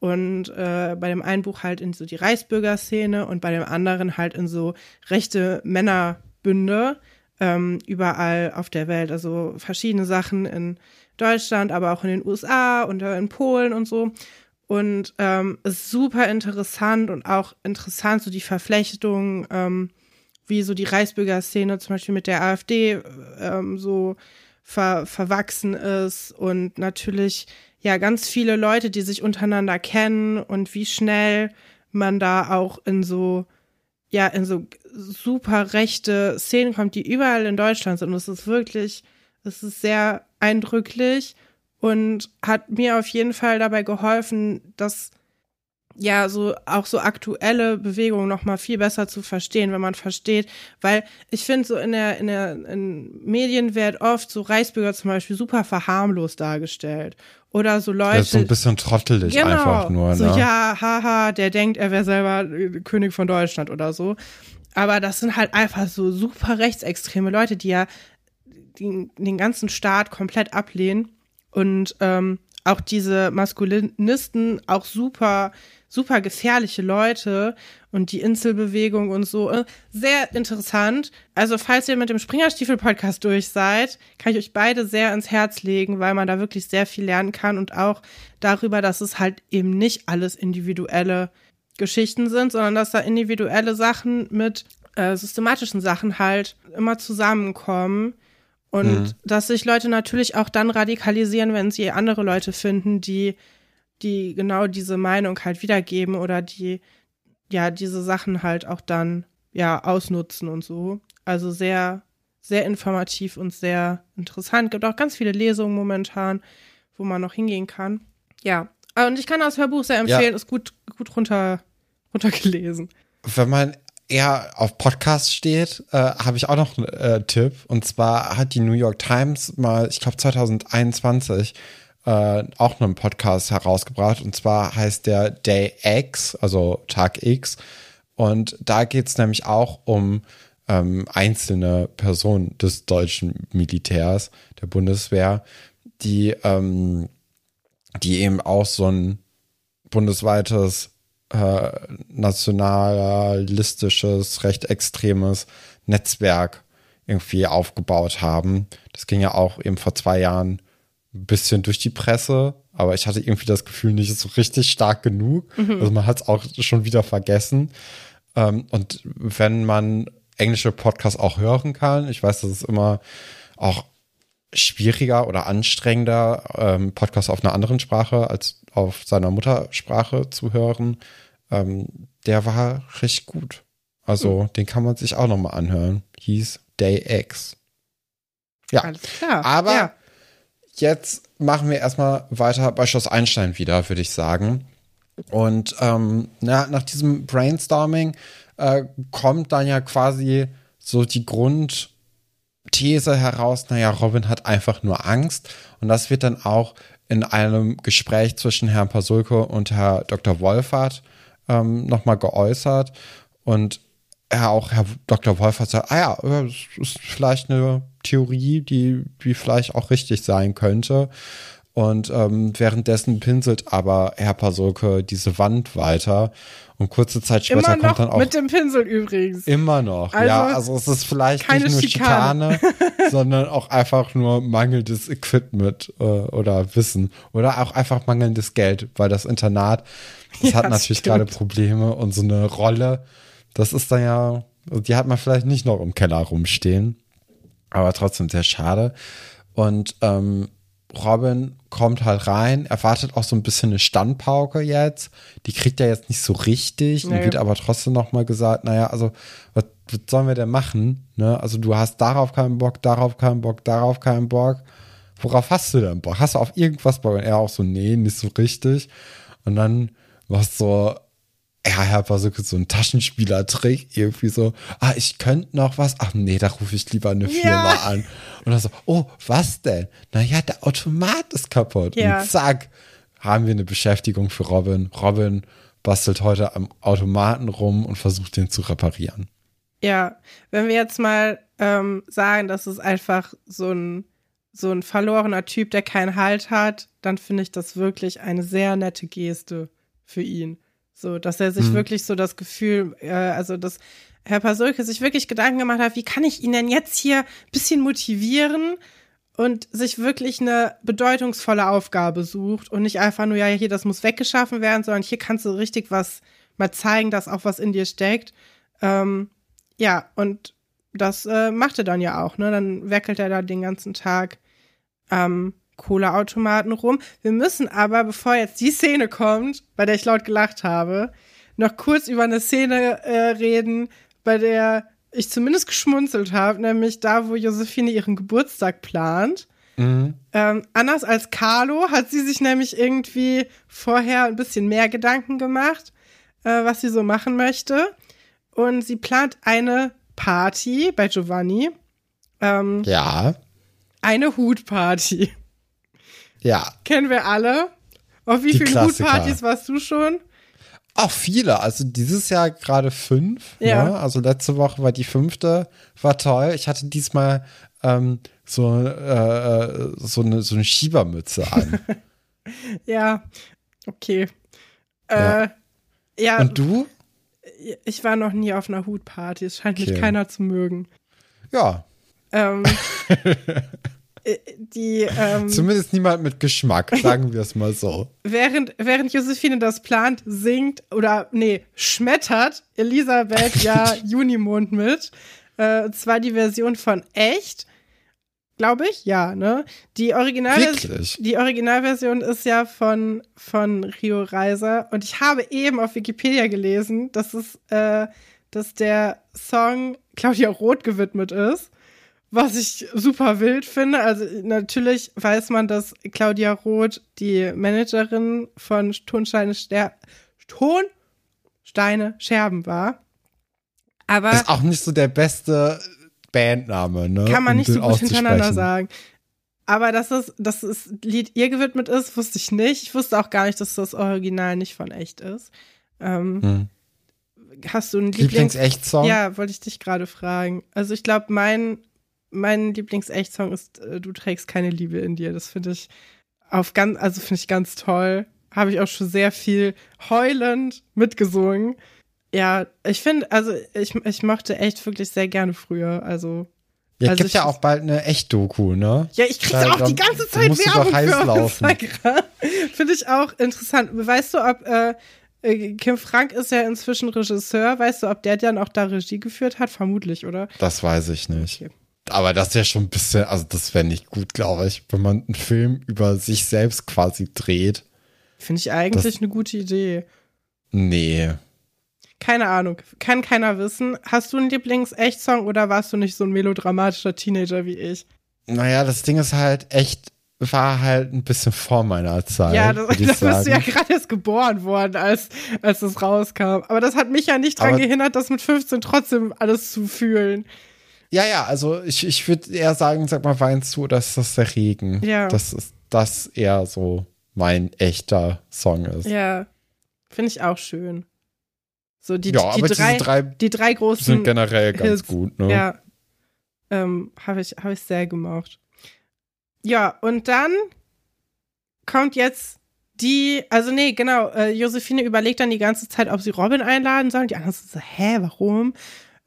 Und äh, bei dem einen Buch halt in so die Reichsbürgerszene und bei dem anderen halt in so rechte Männerbünde ähm, überall auf der Welt. Also verschiedene Sachen in Deutschland, aber auch in den USA und in Polen und so. Und ähm, ist super interessant und auch interessant, so die Verflechtung ähm, wie so die Reichsbürgerszene zum Beispiel mit der AfD ähm, so ver verwachsen ist und natürlich ja ganz viele Leute, die sich untereinander kennen und wie schnell man da auch in so ja in so super rechte Szenen kommt, die überall in Deutschland sind. Und es ist wirklich, es ist sehr eindrücklich und hat mir auf jeden Fall dabei geholfen, dass ja, so auch so aktuelle Bewegungen noch mal viel besser zu verstehen, wenn man versteht, weil ich finde so in der in der in Medien wird oft so Reichsbürger zum Beispiel super verharmlos dargestellt oder so Leute. So ein bisschen trottelig genau, einfach nur. Ne? So ja, haha, der denkt, er wäre selber König von Deutschland oder so. Aber das sind halt einfach so super rechtsextreme Leute, die ja den, den ganzen Staat komplett ablehnen und ähm, auch diese Maskulinisten auch super super gefährliche Leute und die Inselbewegung und so. Äh, sehr interessant. Also, falls ihr mit dem Springerstiefel-Podcast durch seid, kann ich euch beide sehr ins Herz legen, weil man da wirklich sehr viel lernen kann und auch darüber, dass es halt eben nicht alles individuelle Geschichten sind, sondern dass da individuelle Sachen mit äh, systematischen Sachen halt immer zusammenkommen. Und mhm. dass sich Leute natürlich auch dann radikalisieren, wenn sie andere Leute finden, die die genau diese Meinung halt wiedergeben oder die ja diese Sachen halt auch dann ja ausnutzen und so. Also sehr sehr informativ und sehr interessant. Gibt auch ganz viele Lesungen momentan, wo man noch hingehen kann. Ja, und ich kann das Hörbuch sehr empfehlen. Ja. Ist gut gut runter runtergelesen. Wenn man eher auf Podcasts steht, äh, habe ich auch noch einen äh, Tipp. Und zwar hat die New York Times mal, ich glaube 2021, äh, auch einen Podcast herausgebracht. Und zwar heißt der Day X, also Tag X. Und da geht es nämlich auch um ähm, einzelne Personen des deutschen Militärs, der Bundeswehr, die, ähm, die eben auch so ein bundesweites äh, nationalistisches, recht extremes Netzwerk irgendwie aufgebaut haben. Das ging ja auch eben vor zwei Jahren ein bisschen durch die Presse, aber ich hatte irgendwie das Gefühl, nicht so richtig stark genug. Mhm. Also man hat es auch schon wieder vergessen. Ähm, und wenn man englische Podcasts auch hören kann, ich weiß, das ist immer auch schwieriger oder anstrengender, ähm, Podcasts auf einer anderen Sprache als auf seiner Muttersprache zu hören, ähm, der war recht gut. Also mhm. den kann man sich auch nochmal anhören. Hieß Day X. Ja, Alles klar. aber ja jetzt machen wir erstmal weiter bei Schloss Einstein wieder, würde ich sagen. Und ähm, na, nach diesem Brainstorming äh, kommt dann ja quasi so die Grundthese These heraus, naja, Robin hat einfach nur Angst. Und das wird dann auch in einem Gespräch zwischen Herrn Pasulke und Herr Dr. Wolfert ähm, nochmal geäußert. Und ja, auch Herr Dr. Wolfert sagt, ah ja, das ist vielleicht eine Theorie, die, die vielleicht auch richtig sein könnte. Und ähm, währenddessen pinselt aber Herr Pasulke diese Wand weiter. Und kurze Zeit später Immer noch kommt dann auch. mit dem Pinsel übrigens. Immer noch, Also, ja. Also es ist vielleicht keine nicht nur Schikane. Schikane, sondern auch einfach nur mangelndes Equipment äh, oder Wissen. Oder auch einfach mangelndes Geld, weil das Internat, das Ja, hat natürlich gerade Probleme und so eine Rolle, das ist dann ja, die hat man vielleicht nicht noch im Keller rumstehen. Aber trotzdem sehr schade. Und ähm, Robin kommt halt rein, erwartet auch so ein bisschen eine Standpauke jetzt. Die kriegt er jetzt nicht so richtig. Nee. wird aber trotzdem nochmal gesagt, naja, also was, was sollen wir denn machen? Ne? Also du hast darauf keinen Bock, darauf keinen Bock, darauf keinen Bock. Worauf hast du denn Bock? Hast du auf irgendwas Bock? Und er auch so, nee, nicht so richtig. Und dann war es so, ja, Herr Basuke, so ein Taschenspielertrick, irgendwie so, ah, ich könnte noch was, ach nee, da rufe ich lieber eine Firma Ja. an. Und dann so, oh, was denn? Naja, der Automat ist kaputt. Ja. Und zack, haben wir eine Beschäftigung für Robin. Robin bastelt heute am Automaten rum und versucht den zu reparieren. Ja, wenn wir jetzt mal ähm, sagen, das ist einfach so ein, so ein verlorener Typ, der keinen Halt hat, dann finde ich das wirklich eine sehr nette Geste für ihn. So, dass er sich Mhm. wirklich so das Gefühl, äh, also dass Herr Pasulke sich wirklich Gedanken gemacht hat, wie kann ich ihn denn jetzt hier ein bisschen motivieren und sich wirklich eine bedeutungsvolle Aufgabe sucht und nicht einfach nur, ja, hier, das muss weggeschaffen werden, sondern hier kannst du richtig was mal zeigen, dass auch was in dir steckt. Ähm, ja, und das äh, macht er dann ja auch, ne? Dann werkelt er da den ganzen Tag am Cola-Automaten rum. Wir müssen aber, bevor jetzt die Szene kommt, bei der ich laut gelacht habe, noch kurz über eine Szene äh, reden, bei der ich zumindest geschmunzelt habe, nämlich da, wo Josephine ihren Geburtstag plant. Ähm, anders als Carlo hat sie sich nämlich irgendwie vorher ein bisschen mehr Gedanken gemacht, äh, was sie so machen möchte. Und sie plant eine Party bei Giovanni, ähm, Ja, eine Hutparty. Ja. Kennen wir alle. Auf wie Die vielen. Hutpartys warst du schon? Auch viele. Also dieses Jahr gerade fünf. Ja. Ne? Also letzte Woche war die fünfte, war toll. Ich hatte diesmal ähm, so, äh, so, eine, so eine Schiebermütze an. Ja, okay. Ja. Äh, ja, Und du? ich war noch nie auf einer Hutparty. Es scheint mich Okay. keiner zu mögen. Ja, Ähm, äh, die, ähm, zumindest niemand mit Geschmack, sagen wir es mal so. während, während Josephine das plant, singt oder, nee, schmettert Elisabeth ja Junimond mit. Äh, und zwar die Version von Echt. Glaube ich, ja, ne? Die Original Wirklich? die Originalversion ist ja von, von Rio Reiser und ich habe eben auf Wikipedia gelesen, dass es, äh, dass der Song Claudia Roth gewidmet ist, was ich super wild finde. Also natürlich weiß man, dass Claudia Roth die Managerin von Tonsteine Ster Tonsteine Scherben war. Aber Ist auch nicht so der beste Bandname, ne? kann man um nicht so gut hintereinander sagen. Aber dass es, dass das Lied ihr gewidmet ist, wusste ich nicht. Ich wusste auch gar nicht, dass das Original nicht von echt ist. Ähm, Hm. Hast du einen Lieblings... Lieblings-Echt-Song? Ja, wollte ich dich gerade fragen. Also ich glaube, mein, mein Lieblings-Echt-Song ist äh, Du trägst keine Liebe in dir. Das finde ich auf ganz, also finde ich ganz toll. Habe ich auch schon sehr viel heulend mitgesungen. Ja, ich finde, also ich, ich mochte echt wirklich sehr gerne früher. Also Ja, Also gibt ja auch bald eine Echt-Doku, ne? Ja, ich krieg Da- auch die ganze Zeit Werbung heiß für auf laufen. Instagram. Finde ich auch interessant. Weißt du, ob äh, äh, Kim Frank ist ja inzwischen Regisseur. Weißt du, ob der dann auch da Regie geführt hat? Vermutlich, oder? Das weiß ich nicht. Okay. Aber das ist ja schon ein bisschen, also das wäre nicht gut, glaube ich, wenn man einen Film über sich selbst quasi dreht. Finde ich eigentlich Das- eine gute Idee. Nee. Keine Ahnung. Kann keiner wissen. Hast du einen Lieblings-Echt-Song oder warst du nicht so ein melodramatischer Teenager wie ich? Naja, das Ding ist halt echt, war halt ein bisschen vor meiner Zeit. ja, das, da bist du ja gerade erst geboren worden, als, als das rauskam. Aber das hat mich ja nicht Aber- gehindert, das mit 15 trotzdem alles zu fühlen. Ja, ja, also ich, ich würde eher sagen, sag mal, weinst du ist das der Regen? Ja. Das ist das eher so mein echter Song ist. Ja, finde ich auch schön. So die, Ja, die, aber drei, diese drei die drei großen sind generell ganz Hits. gut, ne? Ja. Ähm, habe ich, hab ich sehr gemocht. Ja, und dann kommt jetzt die, also nee, genau, äh, Josephine überlegt dann die ganze Zeit, ob sie Robin einladen sollen. Die anderen so, hä, warum?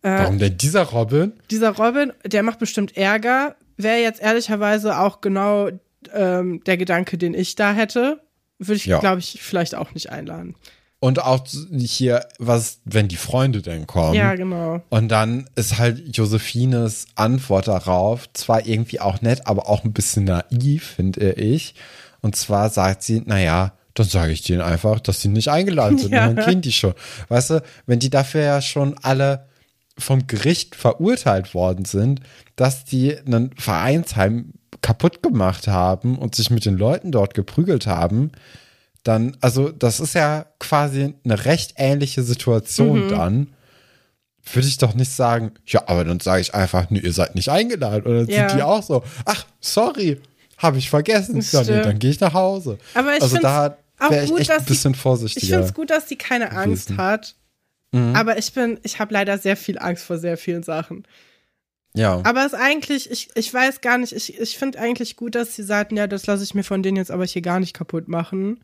Äh, Warum denn dieser Robin? dieser Robin, der macht bestimmt Ärger. Wäre jetzt ehrlicherweise auch genau ähm, der Gedanke, den ich da hätte. Würde ich, Ja. glaube ich, vielleicht auch nicht einladen. Und auch hier, was, wenn die Freunde denn kommen. Ja, genau. Und dann ist halt Josephines Antwort darauf zwar irgendwie auch nett, aber auch ein bisschen naiv, finde ich. Und zwar sagt sie, naja, dann sage ich denen einfach, dass sie nicht eingeladen sind. Ja. Und dann kennen die schon. Weißt du, wenn die dafür ja schon alle vom Gericht verurteilt worden sind, dass die einen Vereinsheim kaputt gemacht haben und sich mit den Leuten dort geprügelt haben, dann, also das ist ja quasi eine recht ähnliche Situation dann. Würde ich doch nicht sagen, ja, aber dann sage ich einfach, nee, ihr seid nicht eingeladen. Und dann Ja. sind die auch so, ach, sorry, habe ich vergessen. Ja, nee, dann gehe ich nach Hause. Aber ich also da auch wäre ich gut, echt ein bisschen die- Ich vorsichtiger. finde es gut, dass die keine Angst gewesen. hat. Mhm. Aber ich bin, ich habe leider sehr viel Angst vor sehr vielen Sachen. ja. Aber es ist eigentlich, ich, ich weiß gar nicht, ich, ich finde eigentlich gut, dass sie sagten, ja, das lasse ich mir von denen jetzt aber hier gar nicht kaputt machen.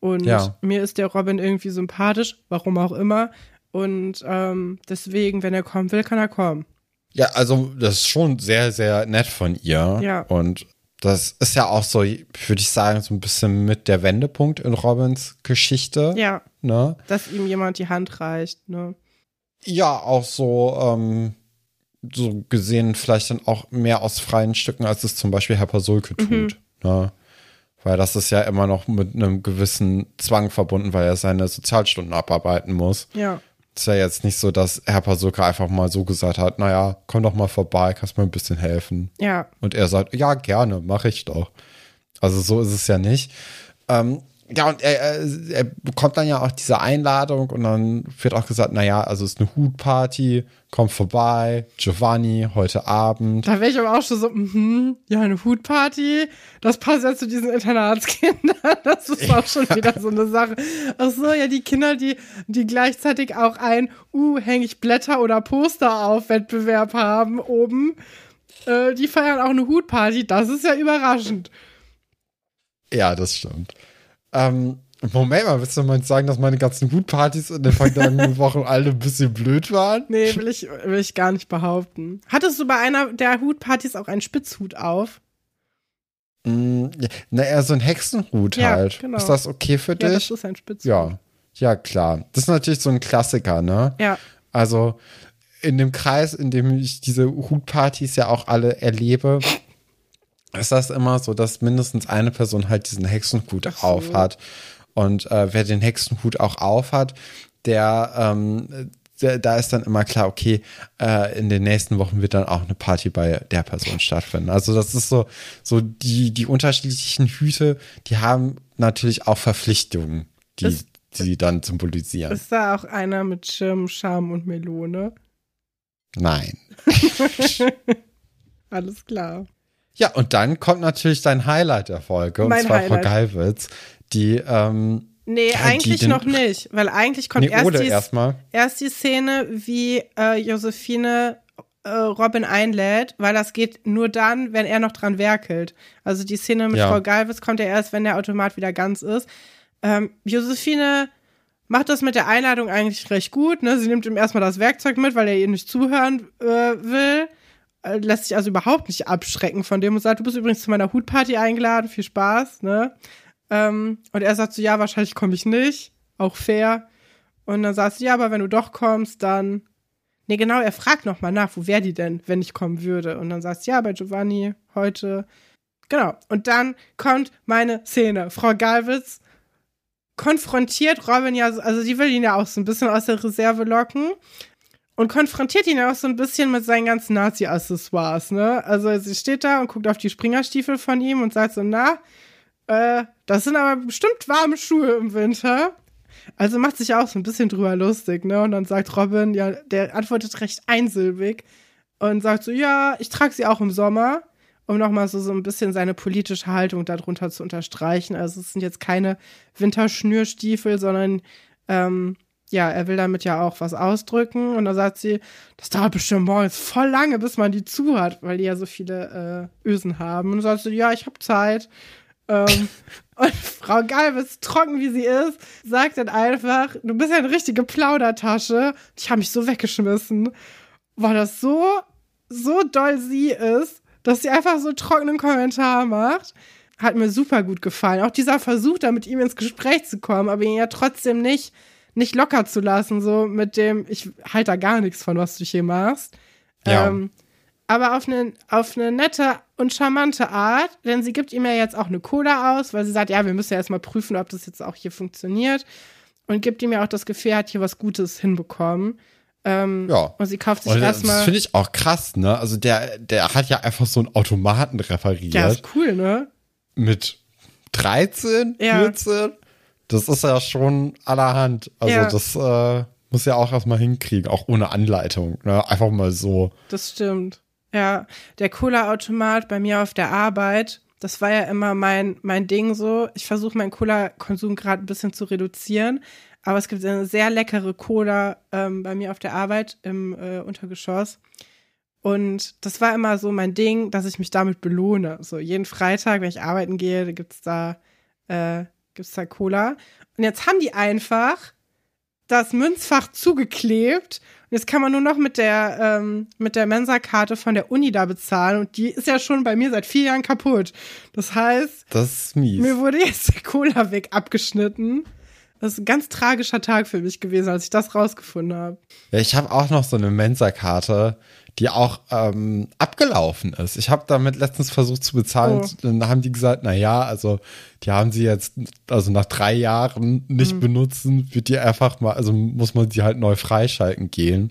Und Ja. mir ist der Robin irgendwie sympathisch, warum auch immer. Und ähm, deswegen, wenn er kommen will, kann er kommen. Ja, also das ist schon sehr, sehr nett von ihr. Ja. Und das ist ja auch so, würde ich sagen, so ein bisschen mit der Wendepunkt in Robins Geschichte. Ja, Ne? dass ihm jemand die Hand reicht. Ne? Ja, auch so, ähm, so gesehen vielleicht dann auch mehr aus freien Stücken, als es zum Beispiel Herr Pasulke tut. Ne? Weil das ist ja immer noch mit einem gewissen Zwang verbunden, weil er seine Sozialstunden abarbeiten muss. Ja, ist ja jetzt nicht so, dass Herr Pasulka einfach mal so gesagt hat, naja, komm doch mal vorbei, kannst mir ein bisschen helfen. ja, Und er sagt, ja, gerne, mache ich doch. Also so ist es ja nicht. Ähm, ja, und er, er, bekommt dann ja auch diese Einladung und dann wird auch gesagt, naja, also es ist eine Hutparty, kommt vorbei, Giovanni, heute Abend. Da wäre ich aber auch schon so, mhm, ja, eine Hutparty, das passt ja zu diesen Internatskindern. Das ist auch schon wieder so eine Sache. Ach so, ja, die Kinder, die, die gleichzeitig auch ein, uh, hänge ich Blätter oder Poster auf Wettbewerb haben oben, äh, die feiern auch eine Hutparty. Das ist ja überraschend. Ja, das stimmt. Ähm, Moment mal, willst du mal sagen, dass meine ganzen Hutpartys in den vergangenen Wochen alle ein bisschen blöd waren? Nee, will ich, will ich gar nicht behaupten. Hattest du bei einer der Hutpartys auch einen Spitzhut auf? Mm, ja, na, eher so ein Hexenhut Ja, halt. genau. Ist das okay für Ja, dich? das ist ein Spitzhut. Ja, ja, klar. Das ist natürlich so ein Klassiker, ne? Ja, Also in dem Kreis, in dem ich diese Hutpartys ja auch alle erlebe, ist das immer so, dass mindestens eine Person halt diesen Hexenhut so. auf hat. Und äh, wer den Hexenhut auch auf hat, der, ähm, der, da ist dann immer klar, okay, äh, in den nächsten Wochen wird dann auch eine Party bei der Person stattfinden. Also das ist so, so die, die unterschiedlichen Hüte, die haben natürlich auch Verpflichtungen, die, Ist- die sie dann symbolisieren. ist da auch einer mit Schirm, Scham und Melone? Nein. Alles klar. Ja, und dann kommt natürlich dein Highlight der Folge, und Mein zwar Frau Highlight. Geilwitz, die, ähm, Nee, Ja, eigentlich noch nicht, weil eigentlich kommt nee, erst, die, erstmal. erst die Szene, wie äh, Josephine äh, Robin einlädt, weil das geht nur dann, wenn er noch dran werkelt. Also die Szene mit Ja. Frau Galwitz kommt ja erst, wenn der Automat wieder ganz ist. Ähm, Josephine macht das mit der Einladung eigentlich recht gut. Ne? Sie nimmt ihm erstmal das Werkzeug mit, weil er ihr nicht zuhören äh, will. Äh, lässt sich also überhaupt nicht abschrecken von dem und sagt, du bist übrigens zu meiner Hutparty eingeladen, viel Spaß, ne? Ähm, und er sagt so, ja, wahrscheinlich komme ich nicht. Auch fair. Und dann sagt sie, ja, aber wenn du doch kommst, dann. Nee, genau, er fragt nochmal nach, wo wäre die denn, wenn ich kommen würde? Und dann sagt sie, ja, bei Giovanni heute. Genau. Und dann kommt meine Szene. Frau Galwitz konfrontiert Robin ja, also sie will ihn ja auch so ein bisschen aus der Reserve locken und konfrontiert ihn auch so ein bisschen mit seinen ganzen Nazi-Accessoires, ne? Also sie steht da und guckt auf die Springerstiefel von ihm und sagt so, na, äh, das sind aber bestimmt warme Schuhe im Winter. Also macht sich auch so ein bisschen drüber lustig, ne? Und dann sagt Robin, ja, der antwortet recht einsilbig. und sagt so, ja, ich trage sie auch im Sommer, um nochmal so, so ein bisschen seine politische Haltung darunter zu unterstreichen. Also es sind jetzt keine Winterschnürstiefel, sondern ähm, ja, er will damit ja auch was ausdrücken. Und dann sagt sie, das dauert bestimmt morgens voll lange, bis man die zu hat, weil die ja so viele äh, Ösen haben. Und dann sagt sie, ja, ich habe Zeit. Ähm, und Frau Galbis, trocken wie sie ist, sagt dann einfach, du bist ja eine richtige Plaudertasche. Ich habe mich so weggeschmissen, weil das so, so doll sie ist, dass sie einfach so einen trockenen Kommentar macht. Hat mir super gut gefallen. Auch dieser Versuch, da mit ihm ins Gespräch zu kommen, aber ihn ja trotzdem nicht nicht locker zu lassen, so mit dem, ich halte da gar nichts von, was du hier machst. Ja. Ähm, aber auf eine, auf eine nette und charmante Art, denn sie gibt ihm ja jetzt auch eine Cola aus, weil sie sagt, ja, wir müssen ja erstmal prüfen, ob das jetzt auch hier funktioniert. Und gibt ihm ja auch das Gefühl, er hat hier was Gutes hinbekommen. Ähm, ja. Und sie kauft sich erstmal. Das finde ich auch krass, ne? Also der, der hat ja einfach so einen Automaten referiert. Ja, ist cool, ne? Mit 13, ja. 14. Das ist ja schon allerhand. Also ja. das äh, muss ja auch erstmal hinkriegen, auch ohne Anleitung. Ne? Einfach mal so. Das stimmt. Ja, der Cola-Automat bei mir auf der Arbeit, das war ja immer mein, mein Ding so. Ich versuche meinen Cola-Konsum gerade ein bisschen zu reduzieren. Aber es gibt eine sehr leckere Cola ähm, bei mir auf der Arbeit im äh, Untergeschoss. Und das war immer so mein Ding, dass ich mich damit belohne. So jeden Freitag, wenn ich arbeiten gehe, gibt es da äh, gibt's da Cola. Und jetzt haben die einfach das Münzfach zugeklebt. Und jetzt kann man nur noch mit der, ähm, mit der Mensa-Karte von der Uni da bezahlen. Und die ist ja schon bei mir seit vier Jahren kaputt. Das heißt, das mir wurde jetzt der Cola weg abgeschnitten. Das ist ein ganz tragischer Tag für mich gewesen, als ich das rausgefunden habe. Ja, ich habe auch noch so eine Mensa-Karte, die auch ähm, abgelaufen ist. Ich habe damit letztens versucht zu bezahlen. Oh. Dann haben die gesagt, na ja, also die haben sie jetzt, also nach drei Jahren nicht mhm. benutzen, wird die einfach mal, also muss man die halt neu freischalten gehen.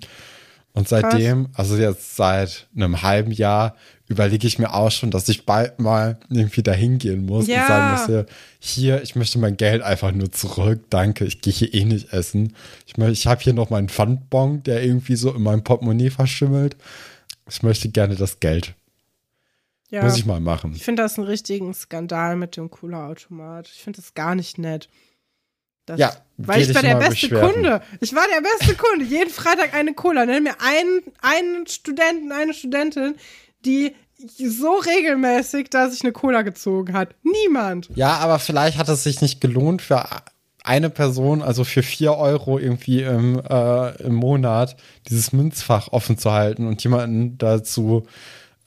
Und seitdem, Krass. also jetzt seit einem halben Jahr, überlege ich mir auch schon, dass ich bald mal irgendwie dahin gehen muss ja. und sagen muss, hier, ich möchte mein Geld einfach nur zurück. Danke, ich gehe hier eh nicht essen. Ich, ich habe hier noch meinen Pfandbon, der irgendwie so in meinem Portemonnaie verschimmelt. Ich möchte gerne das Geld. Ja, muss ich mal machen. Ich finde das einen richtigen Skandal mit dem Cola-Automat. Ich finde das gar nicht nett. Das, ja, weil ich war der beste beschweren. Kunde. Ich war der beste Kunde. Jeden Freitag eine Cola. Nenn mir einen, einen Studenten, eine Studentin, die so regelmäßig, dass sich eine Cola gezogen hat. Niemand. Ja, aber vielleicht hat es sich nicht gelohnt für eine Person, also für vier Euro irgendwie im, äh, im Monat, dieses Münzfach offen zu halten und jemanden dazu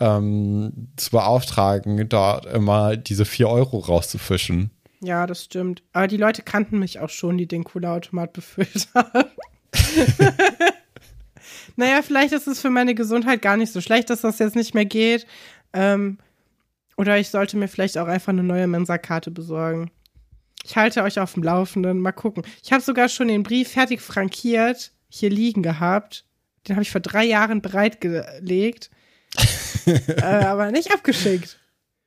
ähm, zu beauftragen, dort immer diese vier Euro rauszufischen. Ja, das stimmt. Aber die Leute kannten mich auch schon, die den Cola-Automat befüllt haben. naja, vielleicht ist es für meine Gesundheit gar nicht so schlecht, dass das jetzt nicht mehr geht. Ähm, oder ich sollte mir vielleicht auch einfach eine neue Mensa-Karte besorgen. Ich halte euch auf dem Laufenden. Mal gucken. Ich habe sogar schon den Brief fertig frankiert hier liegen gehabt. Den habe ich vor drei Jahren bereitgelegt. äh, aber nicht abgeschickt.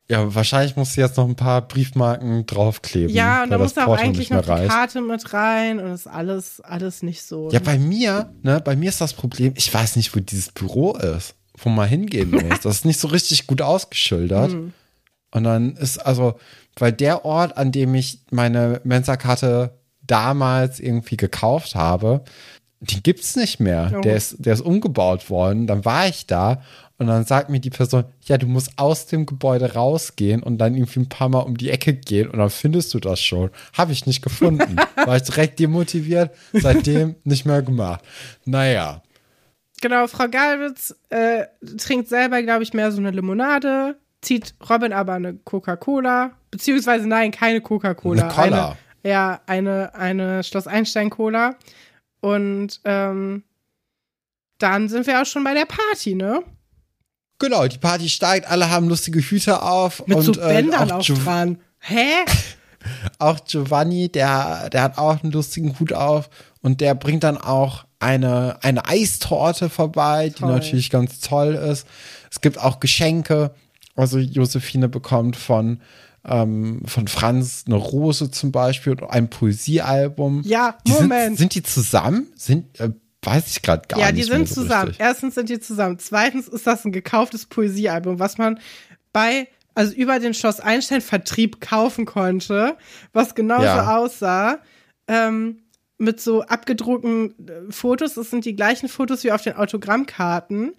Ja, wahrscheinlich muss sie jetzt noch ein paar Briefmarken draufkleben. Ja, und da muss auch eigentlich noch die reicht. Karte mit rein und das ist alles, alles nicht so. Ja, bei mir, ne, bei mir ist das Problem, ich weiß nicht, wo dieses Büro ist, wo man hingehen muss. das ist nicht so richtig gut ausgeschildert. Mhm. Und dann ist also, weil der Ort, an dem ich meine Mensa-Karte damals irgendwie gekauft habe, den gibt's nicht mehr. Oh. Der ist, der ist umgebaut worden. Dann war ich da und dann sagt mir die Person, ja, du musst aus dem Gebäude rausgehen und dann irgendwie ein paar Mal um die Ecke gehen und dann findest du das schon. Habe ich nicht gefunden. War ich direkt demotiviert, seitdem nicht mehr gemacht. Naja. Genau, Frau Galwitz äh, trinkt selber, glaube ich, mehr so eine Limonade, zieht Robin aber eine Coca-Cola, beziehungsweise nein, keine Coca-Cola. Eine Cola. Eine, ja, eine, eine Schloss Einstein-Cola. Und ähm, dann sind wir auch schon bei der Party, ne? Genau, die Party steigt, alle haben lustige Hüte auf. Mit und, so Bändern äh, auch, auch dran. Hä? auch Giovanni, der, der hat auch einen lustigen Hut auf und der bringt dann auch eine, eine Eistorte vorbei, toll. die natürlich ganz toll ist. Es gibt auch Geschenke. Also Josephine bekommt von, ähm, von Franz eine Rose zum Beispiel und ein Poesiealbum. Ja, die Moment. Sind, sind die zusammen? Sind, äh, weiß ich gerade gar ja, nicht. die sind mehr so zusammen. Richtig. Erstens sind die zusammen. Zweitens ist das ein gekauftes Poesiealbum, was man bei, also über den Schloss Einstein Vertrieb kaufen konnte, was genauso Ja. aussah. Ähm, mit so abgedruckten äh, Fotos. Das sind die gleichen Fotos wie auf den Autogrammkarten.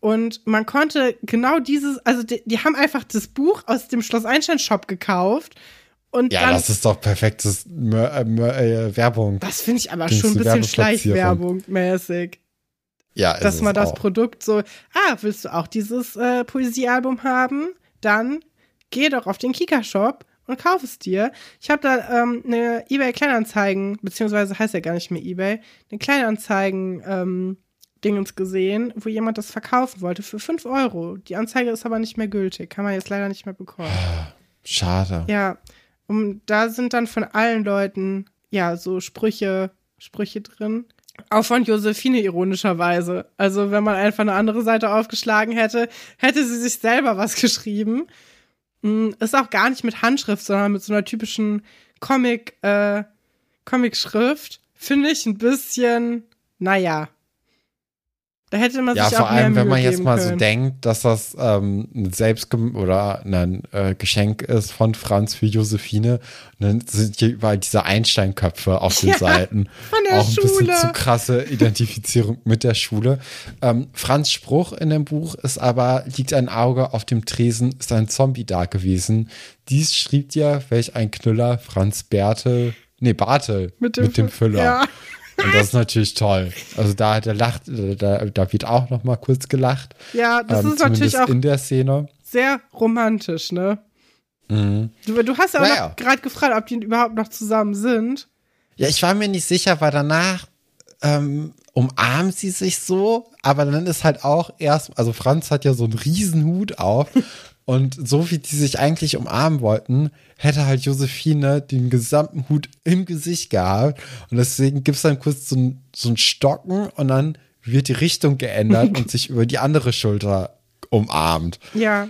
Und man konnte genau dieses, also die, die haben einfach das Buch aus dem Schloss Einstein Shop gekauft. Und Ja, dann, das ist doch perfektes Mör äh, äh, Werbung. das finde ich aber Dings, schon ein bisschen. Schleichwerbung mäßig. Ja, ist dass man das auch. Produkt so, ah, willst du auch dieses äh, Poesiealbum haben? Dann geh doch auf den Kika-Shop und kauf es dir. Ich habe da ähm, eine eBay-Kleinanzeigen, beziehungsweise heißt ja gar nicht mehr eBay, eine Kleinanzeigen ähm, gesehen, wo jemand das verkaufen wollte für 5 Euro. Die Anzeige ist aber nicht mehr gültig, kann man jetzt leider nicht mehr bekommen. Schade. Ja, und da sind dann von allen Leuten, ja, so Sprüche, Sprüche drin. Auch von Josephine ironischerweise. Also, wenn man einfach eine andere Seite aufgeschlagen hätte, hätte sie sich selber was geschrieben. Mm, Ist auch gar nicht mit Handschrift, sondern mit so einer typischen Comic, äh, Comic-Schrift. Finde ich ein bisschen, naja. Da hätte man Ja, sich vor auch mehr allem, wenn Mühe man jetzt mal können. so denkt, dass das ähm, ein selbst oder ein äh, Geschenk ist von Franz für Josephine, und dann sind hier überall diese Einsteinköpfe auf den Ja, Seiten. von der Auch ein bisschen Schule. zu krasse Identifizierung mit der Schule. Ähm, Franz Spruch in dem Buch ist aber, liegt ein Auge auf dem Tresen, ist ein Zombie da gewesen. Dies schrieb dir, welch ein Knüller, Franz Bertel, nee, Bartel, mit dem, Füller. Ja. Und das ist natürlich toll. Also da, da lacht, da, da wird auch noch mal kurz gelacht. Ja, das Ähm, ist natürlich auch in der Szene. sehr romantisch, ne? Du, du hast ja auch Naja. gerade gefragt, ob die überhaupt noch zusammen sind. Ja, ich war mir nicht sicher, weil danach ähm, umarmen sie sich so, aber dann ist halt auch erst, also Franz hat ja so einen riesen Hut auf und so wie die sich eigentlich umarmen wollten, hätte halt Josephine den gesamten Hut im Gesicht gehabt und deswegen gibt's dann kurz so ein, so ein Stocken und dann wird die Richtung geändert und sich über die andere Schulter umarmt. Ja.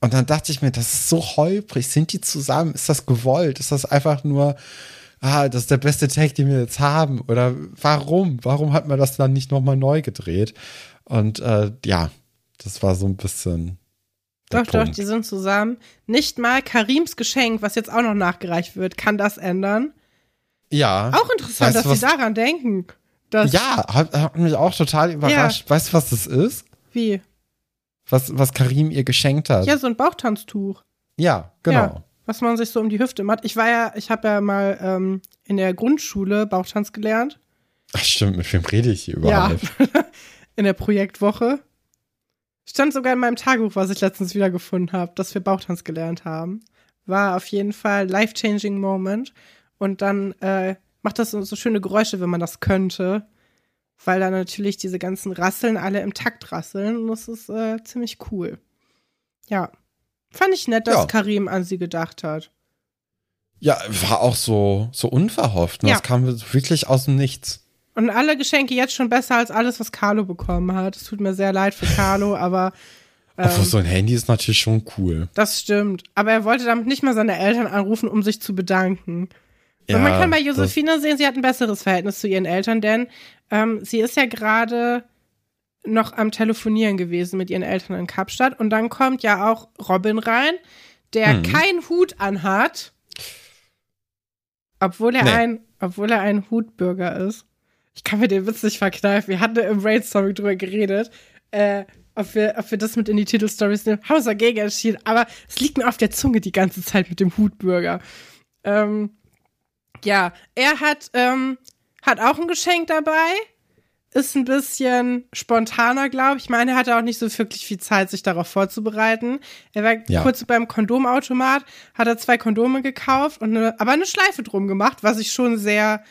Und dann dachte ich mir, das ist so holprig. Sind die zusammen? Ist das gewollt? Ist das einfach nur, ah, das ist der beste Take, den wir jetzt haben? Oder warum? Warum hat man das dann nicht nochmal neu gedreht? Und äh, ja, das war so ein bisschen. Doch, doch, Punkt. die sind zusammen. Nicht mal Karims Geschenk, was jetzt auch noch nachgereicht wird, kann das ändern. Ja. Auch interessant, Weißt dass sie was- daran denken. Dass, Ja, hat, hat mich auch total überrascht. Weißt du, was das ist? Wie? Was, was Karim ihr geschenkt hat? Ja, so ein Bauchtanztuch. ja genau. Ja, was man sich so um die Hüfte macht. Ich war ja, ich habe ja mal ähm, in der Grundschule Bauchtanz gelernt. Ach, stimmt, mit wem rede ich hier überhaupt? in der Projektwoche. Stand sogar in meinem Tagebuch, was ich letztens wieder gefunden habe, dass wir Bauchtanz gelernt haben. War auf jeden Fall life-changing Moment. Und dann äh, macht das so, so schöne Geräusche, wenn man das könnte. Weil dann natürlich diese ganzen Rasseln alle im Takt rasseln. Und das ist äh, ziemlich cool. Ja. Fand ich nett, dass Ja. Karim an sie gedacht hat. Ja, war auch so, so unverhofft. Ne? Ja. Das kam wirklich aus dem Nichts. Und alle Geschenke jetzt schon besser als alles, was Carlo bekommen hat. Es tut mir sehr leid für Carlo, aber ähm, so ein Handy ist natürlich schon cool. das stimmt. Aber er wollte damit nicht mal seine Eltern anrufen, um sich zu bedanken. Ja, Und man kann bei Josephine sehen, sie hat ein besseres Verhältnis zu ihren Eltern, denn ähm, sie ist ja gerade noch am Telefonieren gewesen mit ihren Eltern in Kapstadt. Und dann kommt ja auch Robin rein, der Mhm. keinen Hut anhat, obwohl er Nee. ein, obwohl er ein Hutbürger ist. Ich kann mir den Witz nicht verkneifen. Wir hatten im Brainstorming drüber geredet, äh, ob wir, ob wir das mit in die Titelstories nehmen. Haben uns dagegen entschieden, aber es liegt mir auf der Zunge die ganze Zeit mit dem Hutbürger. Ähm, ja, er hat, ähm, hat auch ein Geschenk dabei. Ist ein bisschen spontaner, glaube ich. Ich meine, er hatte auch nicht so wirklich viel Zeit, sich darauf vorzubereiten. Er war Ja. kurz beim Kondomautomat, hat er zwei Kondome gekauft und eine, aber eine Schleife drum gemacht, was ich schon sehr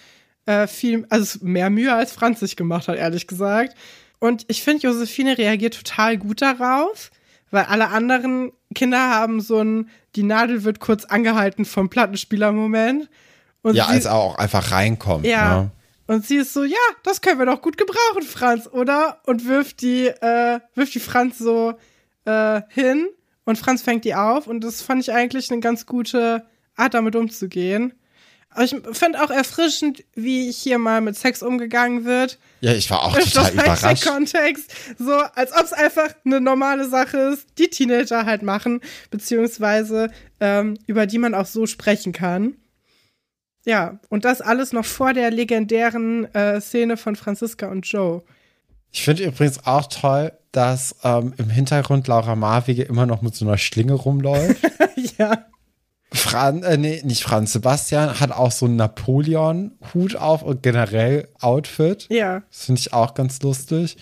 äh, viel, also mehr Mühe als Franz sich gemacht hat, ehrlich gesagt. Und ich finde, Josephine reagiert total gut darauf, weil alle anderen Kinder haben so ein, die Nadel wird kurz angehalten vom Plattenspieler-Moment. Und Ja, sie- als er auch einfach reinkommt. ja. Ne? Und sie ist so, ja, das können wir doch gut gebrauchen, Franz, oder? Und wirft die, äh, wirft die Franz so äh, hin und Franz fängt die auf und das fand ich eigentlich eine ganz gute Art, damit umzugehen. Aber ich finde auch erfrischend, wie hier mal mit Sex umgegangen wird. Ja, ich war auch Das total ist halt der überrascht. Kontext. So, als ob es einfach eine normale Sache ist, die Teenager halt machen, beziehungsweise ähm, über die man auch so sprechen kann. Ja, und das alles noch vor der legendären äh, Szene von Franziska und Joe. Ich finde übrigens auch toll, dass ähm, im Hintergrund Laura Marwege immer noch mit so einer Schlinge rumläuft. ja. Fran, äh, nee, nicht Franz Sebastian hat auch so einen Napoleon-Hut auf und generell Outfit. Ja. Das finde ich auch ganz lustig.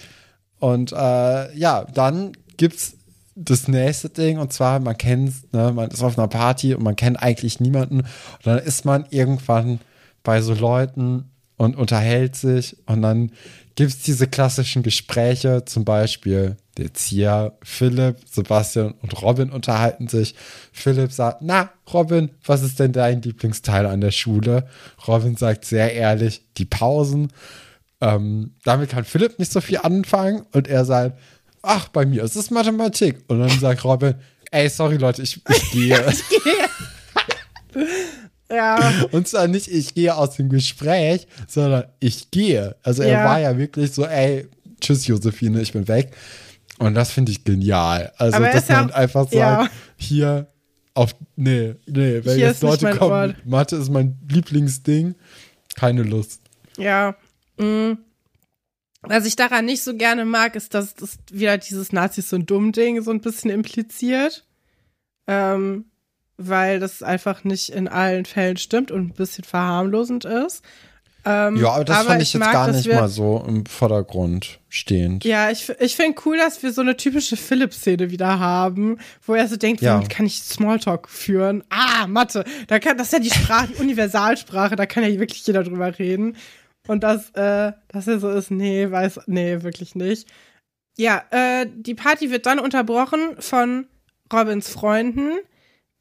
Und äh, ja, dann gibt's das nächste Ding und zwar, man kennt, ne, man ist auf einer Party und man kennt eigentlich niemanden. Und dann ist man irgendwann bei so Leuten und unterhält sich und dann gibt's diese klassischen Gespräche, zum Beispiel jetzt hier Philipp, Sebastian und Robin unterhalten sich. Philipp sagt, na, Robin, was ist denn dein Lieblingsteil an der Schule? Robin sagt sehr ehrlich, die Pausen. Ähm, damit kann Philipp nicht so viel anfangen und er sagt, ach, bei mir ist es Mathematik. Und dann sagt Robin, ey, sorry Leute, ich, ich gehe. Ja. und zwar nicht, ich gehe aus dem Gespräch, sondern ich gehe. Also er Ja. war ja wirklich so, ey, tschüss Josephine, ich bin weg. Und das finde ich genial. Also, Aber dass ja man auch- einfach sagt, ja. hier auf, nee, nee, wenn Hier jetzt Leute kommen, Ort. Mathe ist mein Lieblingsding, keine Lust. Ja. mm. Was ich daran nicht so gerne mag, ist, dass das wieder dieses Nazis so ein dumm Ding so ein bisschen impliziert. Ähm, weil das einfach nicht in allen Fällen stimmt und ein bisschen verharmlosend ist. Ähm, Ja, aber das fand ich jetzt mag, gar nicht wir, mal so im Vordergrund stehend. Ja, ich, ich finde cool, dass wir so eine typische Philipp-Szene wieder haben, wo er so denkt, Ja. womit kann ich Smalltalk führen? Ah, Mathe. Da kann, das ist ja die Sprache, die Universalsprache, da kann ja wirklich jeder drüber reden. Und dass, äh, dass er so ist, nee, weiß, nee, wirklich nicht. Ja, äh, die Party wird dann unterbrochen von Robins Freunden,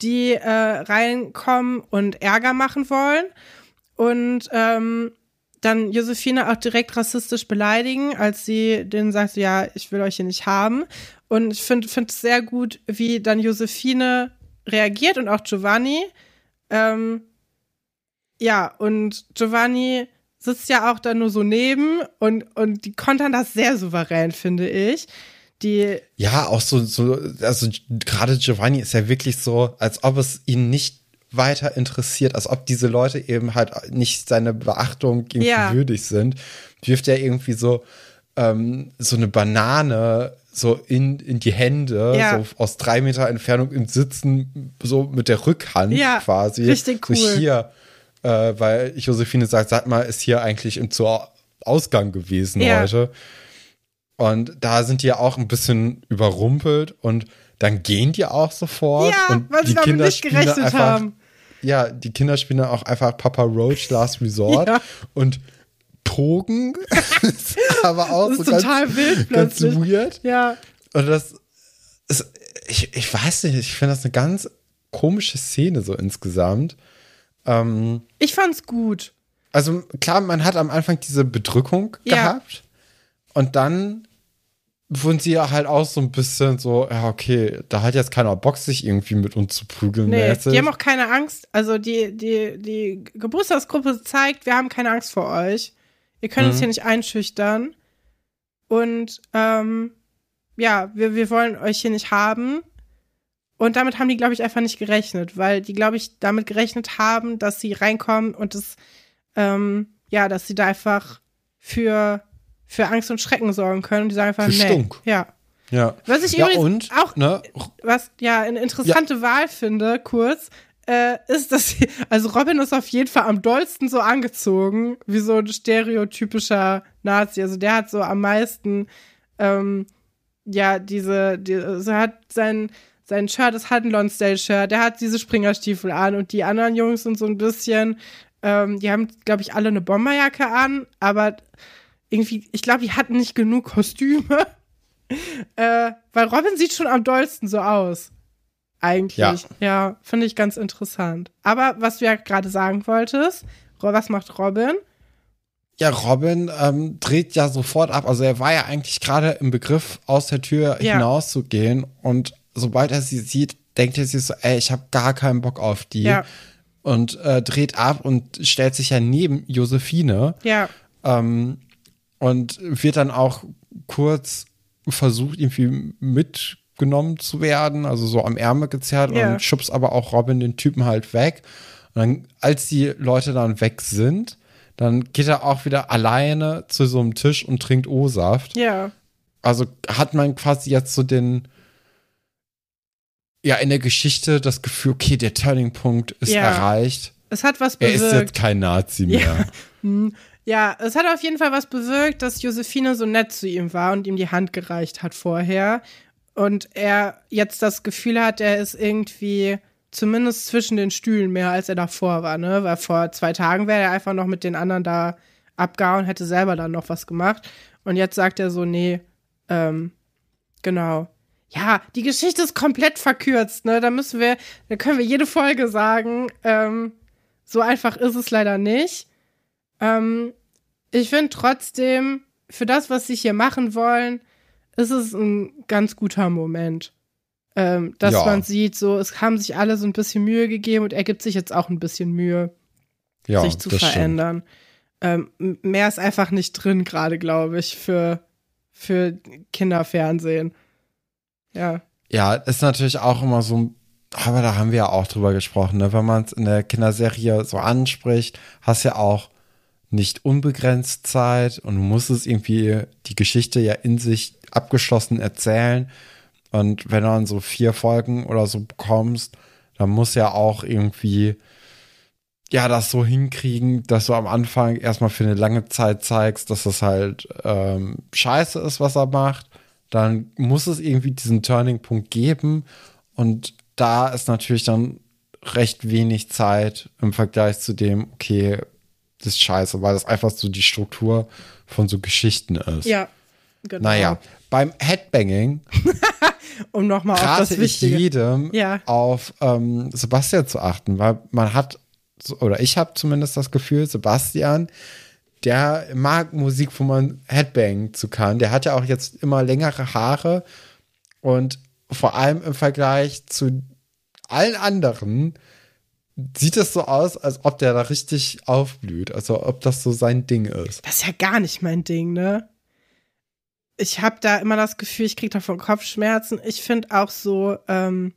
die äh, reinkommen und Ärger machen wollen. Und ähm, dann Josephine auch direkt rassistisch beleidigen, als sie denen sagt, ja, ich will euch hier nicht haben. Und ich finde finde es sehr gut, wie dann Josephine reagiert und auch Giovanni. Ähm, ja, und Giovanni sitzt ja auch da nur so neben und, und die kontern das sehr souverän, finde ich. Die, Ja, auch so, so also gerade Giovanni ist ja wirklich so, als ob es ihn nicht weiter interessiert, als ob diese Leute eben halt nicht seine Beachtung irgendwie Ja. würdig sind, wirft er irgendwie so ähm, so eine Banane so in, in die Hände, Ja. so aus drei Meter Entfernung im Sitzen, so mit der Rückhand Ja, quasi. richtig cool. So hier, äh, weil Josephine sagt, sag mal, ist hier eigentlich im Zoo Ausgang gewesen Ja. heute. Und da sind die ja auch ein bisschen überrumpelt und dann gehen die auch sofort. ja, und weil sie die damit Kinder nicht gerechnet einfach, haben. Ja, die Kinder spielen dann auch einfach Papa Roach Last Resort Ja. und Pogen. aber auch Das ist so total ganz, wild ganz plötzlich. weird. Ja, Und das ist, ich, ich weiß nicht, ich finde das eine ganz komische Szene so insgesamt. Ähm, ich fand's gut. also klar, man hat am Anfang diese Bedrückung Ja. gehabt und dann wurden sie ja halt auch so ein bisschen so, ja, okay, da hat jetzt keiner Bock, sich irgendwie mit uns zu prügeln. Nee, mäßig. die haben auch keine Angst. Also die, die, die Geburtstagsgruppe zeigt, wir haben keine Angst vor euch. Ihr könnt Mhm. uns hier nicht einschüchtern. Und ähm, ja, wir, wir wollen euch hier nicht haben. Und damit haben die, glaube ich, einfach nicht gerechnet, weil die, glaube ich, damit gerechnet haben, dass sie reinkommen und das, ähm, ja, dass sie da einfach für, für Angst und Schrecken sorgen können. Und die sagen einfach, Für nee. Stunk. Ja. ja. Was ich ja, übrigens und, auch ne, was ja eine interessante Wahl finde, kurz, äh, ist, dass sie, also Robin ist auf jeden Fall am dollsten so angezogen, wie so ein stereotypischer Nazi. Also der hat so am meisten, ähm, ja, diese, die, also hat sein, sein Shirt ist halt ein Lonsdale-Shirt, der hat diese Springerstiefel an und die anderen Jungs sind so ein bisschen, ähm, die haben, glaube ich, alle eine Bomberjacke an, aber irgendwie, ich glaube, die hatten nicht genug Kostüme. Äh, weil Robin sieht schon am dollsten so aus. Eigentlich. Ja. Ja, finde ich ganz interessant. Aber was du ja gerade sagen wolltest, was macht Robin? Ja, Robin ähm, dreht ja sofort ab. Also er war ja eigentlich gerade im Begriff, aus der Tür Ja. hinauszugehen. Und sobald er sie sieht, denkt er sich so, ey, ich habe gar keinen Bock auf die. Ja. und äh, dreht ab und stellt sich ja neben Josephine. Ja. Ähm, und wird dann auch kurz versucht, irgendwie mitgenommen zu werden, also so am Ärmel gezerrt Ja. und schubst aber auch Robin den Typen halt weg. Und dann, als die Leute dann weg sind, dann geht er auch wieder alleine zu so einem Tisch und trinkt O-Saft. Ja. Also hat man quasi jetzt so den, ja, in der Geschichte das Gefühl, okay, der Turning-Punkt ist Ja. erreicht. Es hat was Er ist bewirkt. jetzt kein Nazi mehr. Ja, es hat auf jeden Fall was bewirkt, dass Josephine so nett zu ihm war und ihm die Hand gereicht hat vorher. Und er jetzt das Gefühl hat, er ist irgendwie zumindest zwischen den Stühlen mehr, als er davor war, ne? Weil vor zwei Tagen wäre er einfach noch mit den anderen da abgehauen, hätte selber dann noch was gemacht. Und jetzt sagt er so, nee, ähm, genau. Ja, die Geschichte ist komplett verkürzt, ne? Da müssen wir, da können wir jede Folge sagen, ähm, so einfach ist es leider nicht. Ähm, ich finde trotzdem, für das, was sie hier machen wollen, ist es ein ganz guter Moment. Ähm, dass Ja. man sieht, so, es haben sich alle so ein bisschen Mühe gegeben und er gibt sich jetzt auch ein bisschen Mühe, Ja, sich zu verändern. Ähm, mehr ist einfach nicht drin, gerade, glaube ich, für, für Kinderfernsehen. Ja. Ja, ist natürlich auch immer so, ein- aber da haben wir ja auch drüber gesprochen, ne? wenn man es in der Kinderserie so anspricht, hast ja auch nicht unbegrenzt Zeit und du musst es irgendwie die Geschichte ja in sich abgeschlossen erzählen. Und wenn du dann so vier Folgen oder so bekommst, dann muss ja auch irgendwie ja das so hinkriegen, dass du am Anfang erstmal für eine lange Zeit zeigst, dass das halt ähm, scheiße ist, was er macht. Dann muss es irgendwie diesen Turning-Punkt geben. Und da ist natürlich dann recht wenig Zeit im Vergleich zu dem, okay, das ist scheiße, weil das einfach so die Struktur von so Geschichten ist. Ja. Genau. Naja, beim Headbanging Um nochmal auf das rate ich Wichtige. jedem Ja. auf ähm, Sebastian zu achten, weil man hat, oder ich habe zumindest das Gefühl, Sebastian, der mag Musik, wo man Headbang zu kann. Der hat ja auch jetzt immer längere Haare und vor allem im Vergleich zu allen anderen sieht es so aus, als ob der da richtig aufblüht, also ob das so sein Ding ist. Das ist ja gar nicht mein Ding, ne? Ich habe da immer das Gefühl, ich kriege davon Kopfschmerzen. Ich finde auch so, ähm,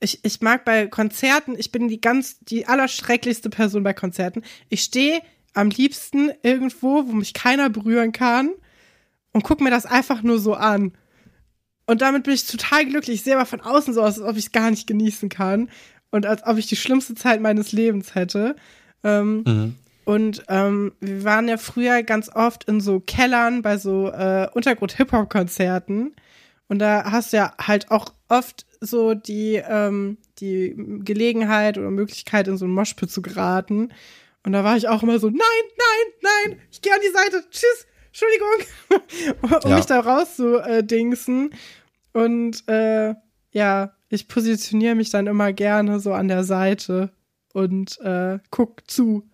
ich, ich mag bei Konzerten, ich bin die ganz, die allerschrecklichste Person bei Konzerten. Ich stehe am liebsten irgendwo, wo mich keiner berühren kann und guck mir das einfach nur so an. Und damit bin ich total glücklich. Ich sehe aber von außen so aus, als ob ich es gar nicht genießen kann. Und als ob ich die schlimmste Zeit meines Lebens hätte. Ähm, und ähm, wir waren ja früher ganz oft in so Kellern bei so äh, Untergrund-Hip-Hop-Konzerten. Und da hast du ja halt auch oft so die, ähm, die Gelegenheit oder Möglichkeit, in so einen Moshpit zu geraten. Und da war ich auch immer so, nein, nein, nein, ich gehe an die Seite, tschüss, Entschuldigung, um Ja. mich da rauszudingsen. Und äh, ja, ich positioniere mich dann immer gerne so an der Seite und äh, guck zu.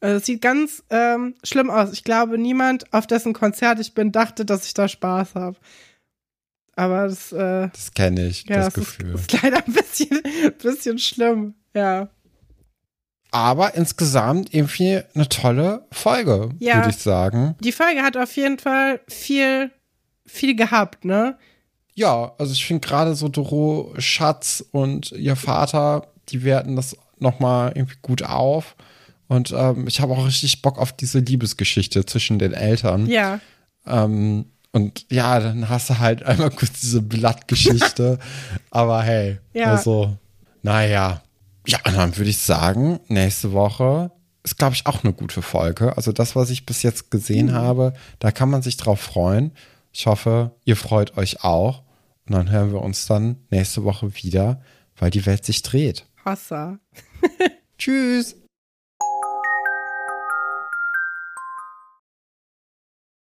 Äh, Es sieht ganz ähm, schlimm aus. Ich glaube, niemand, auf dessen Konzert ich bin, dachte, dass ich da Spaß habe. Aber das, äh, Das kenne ich, ja, das das ist, Gefühl. ist leider ein bisschen, bisschen schlimm. Ja. Aber insgesamt irgendwie eine tolle Folge, Ja. würde ich sagen. Die Folge hat auf jeden Fall viel, viel gehabt, ne? Ja, also ich finde gerade so Doro Schatz und ihr Vater, die werten das nochmal irgendwie gut auf. Und ähm, ich habe auch richtig Bock auf diese Liebesgeschichte zwischen den Eltern. Ja. Ähm, und ja, dann hast du halt einmal kurz diese Blattgeschichte. Aber hey, Ja. also, naja. Ja, dann würde ich sagen, nächste Woche ist, glaube ich, auch eine gute Folge. Also das, was ich bis jetzt gesehen Mhm. habe, da kann man sich drauf freuen. Ich hoffe, ihr freut euch auch. Und dann hören wir uns dann nächste Woche wieder, weil die Welt sich dreht. Hossa. Tschüss.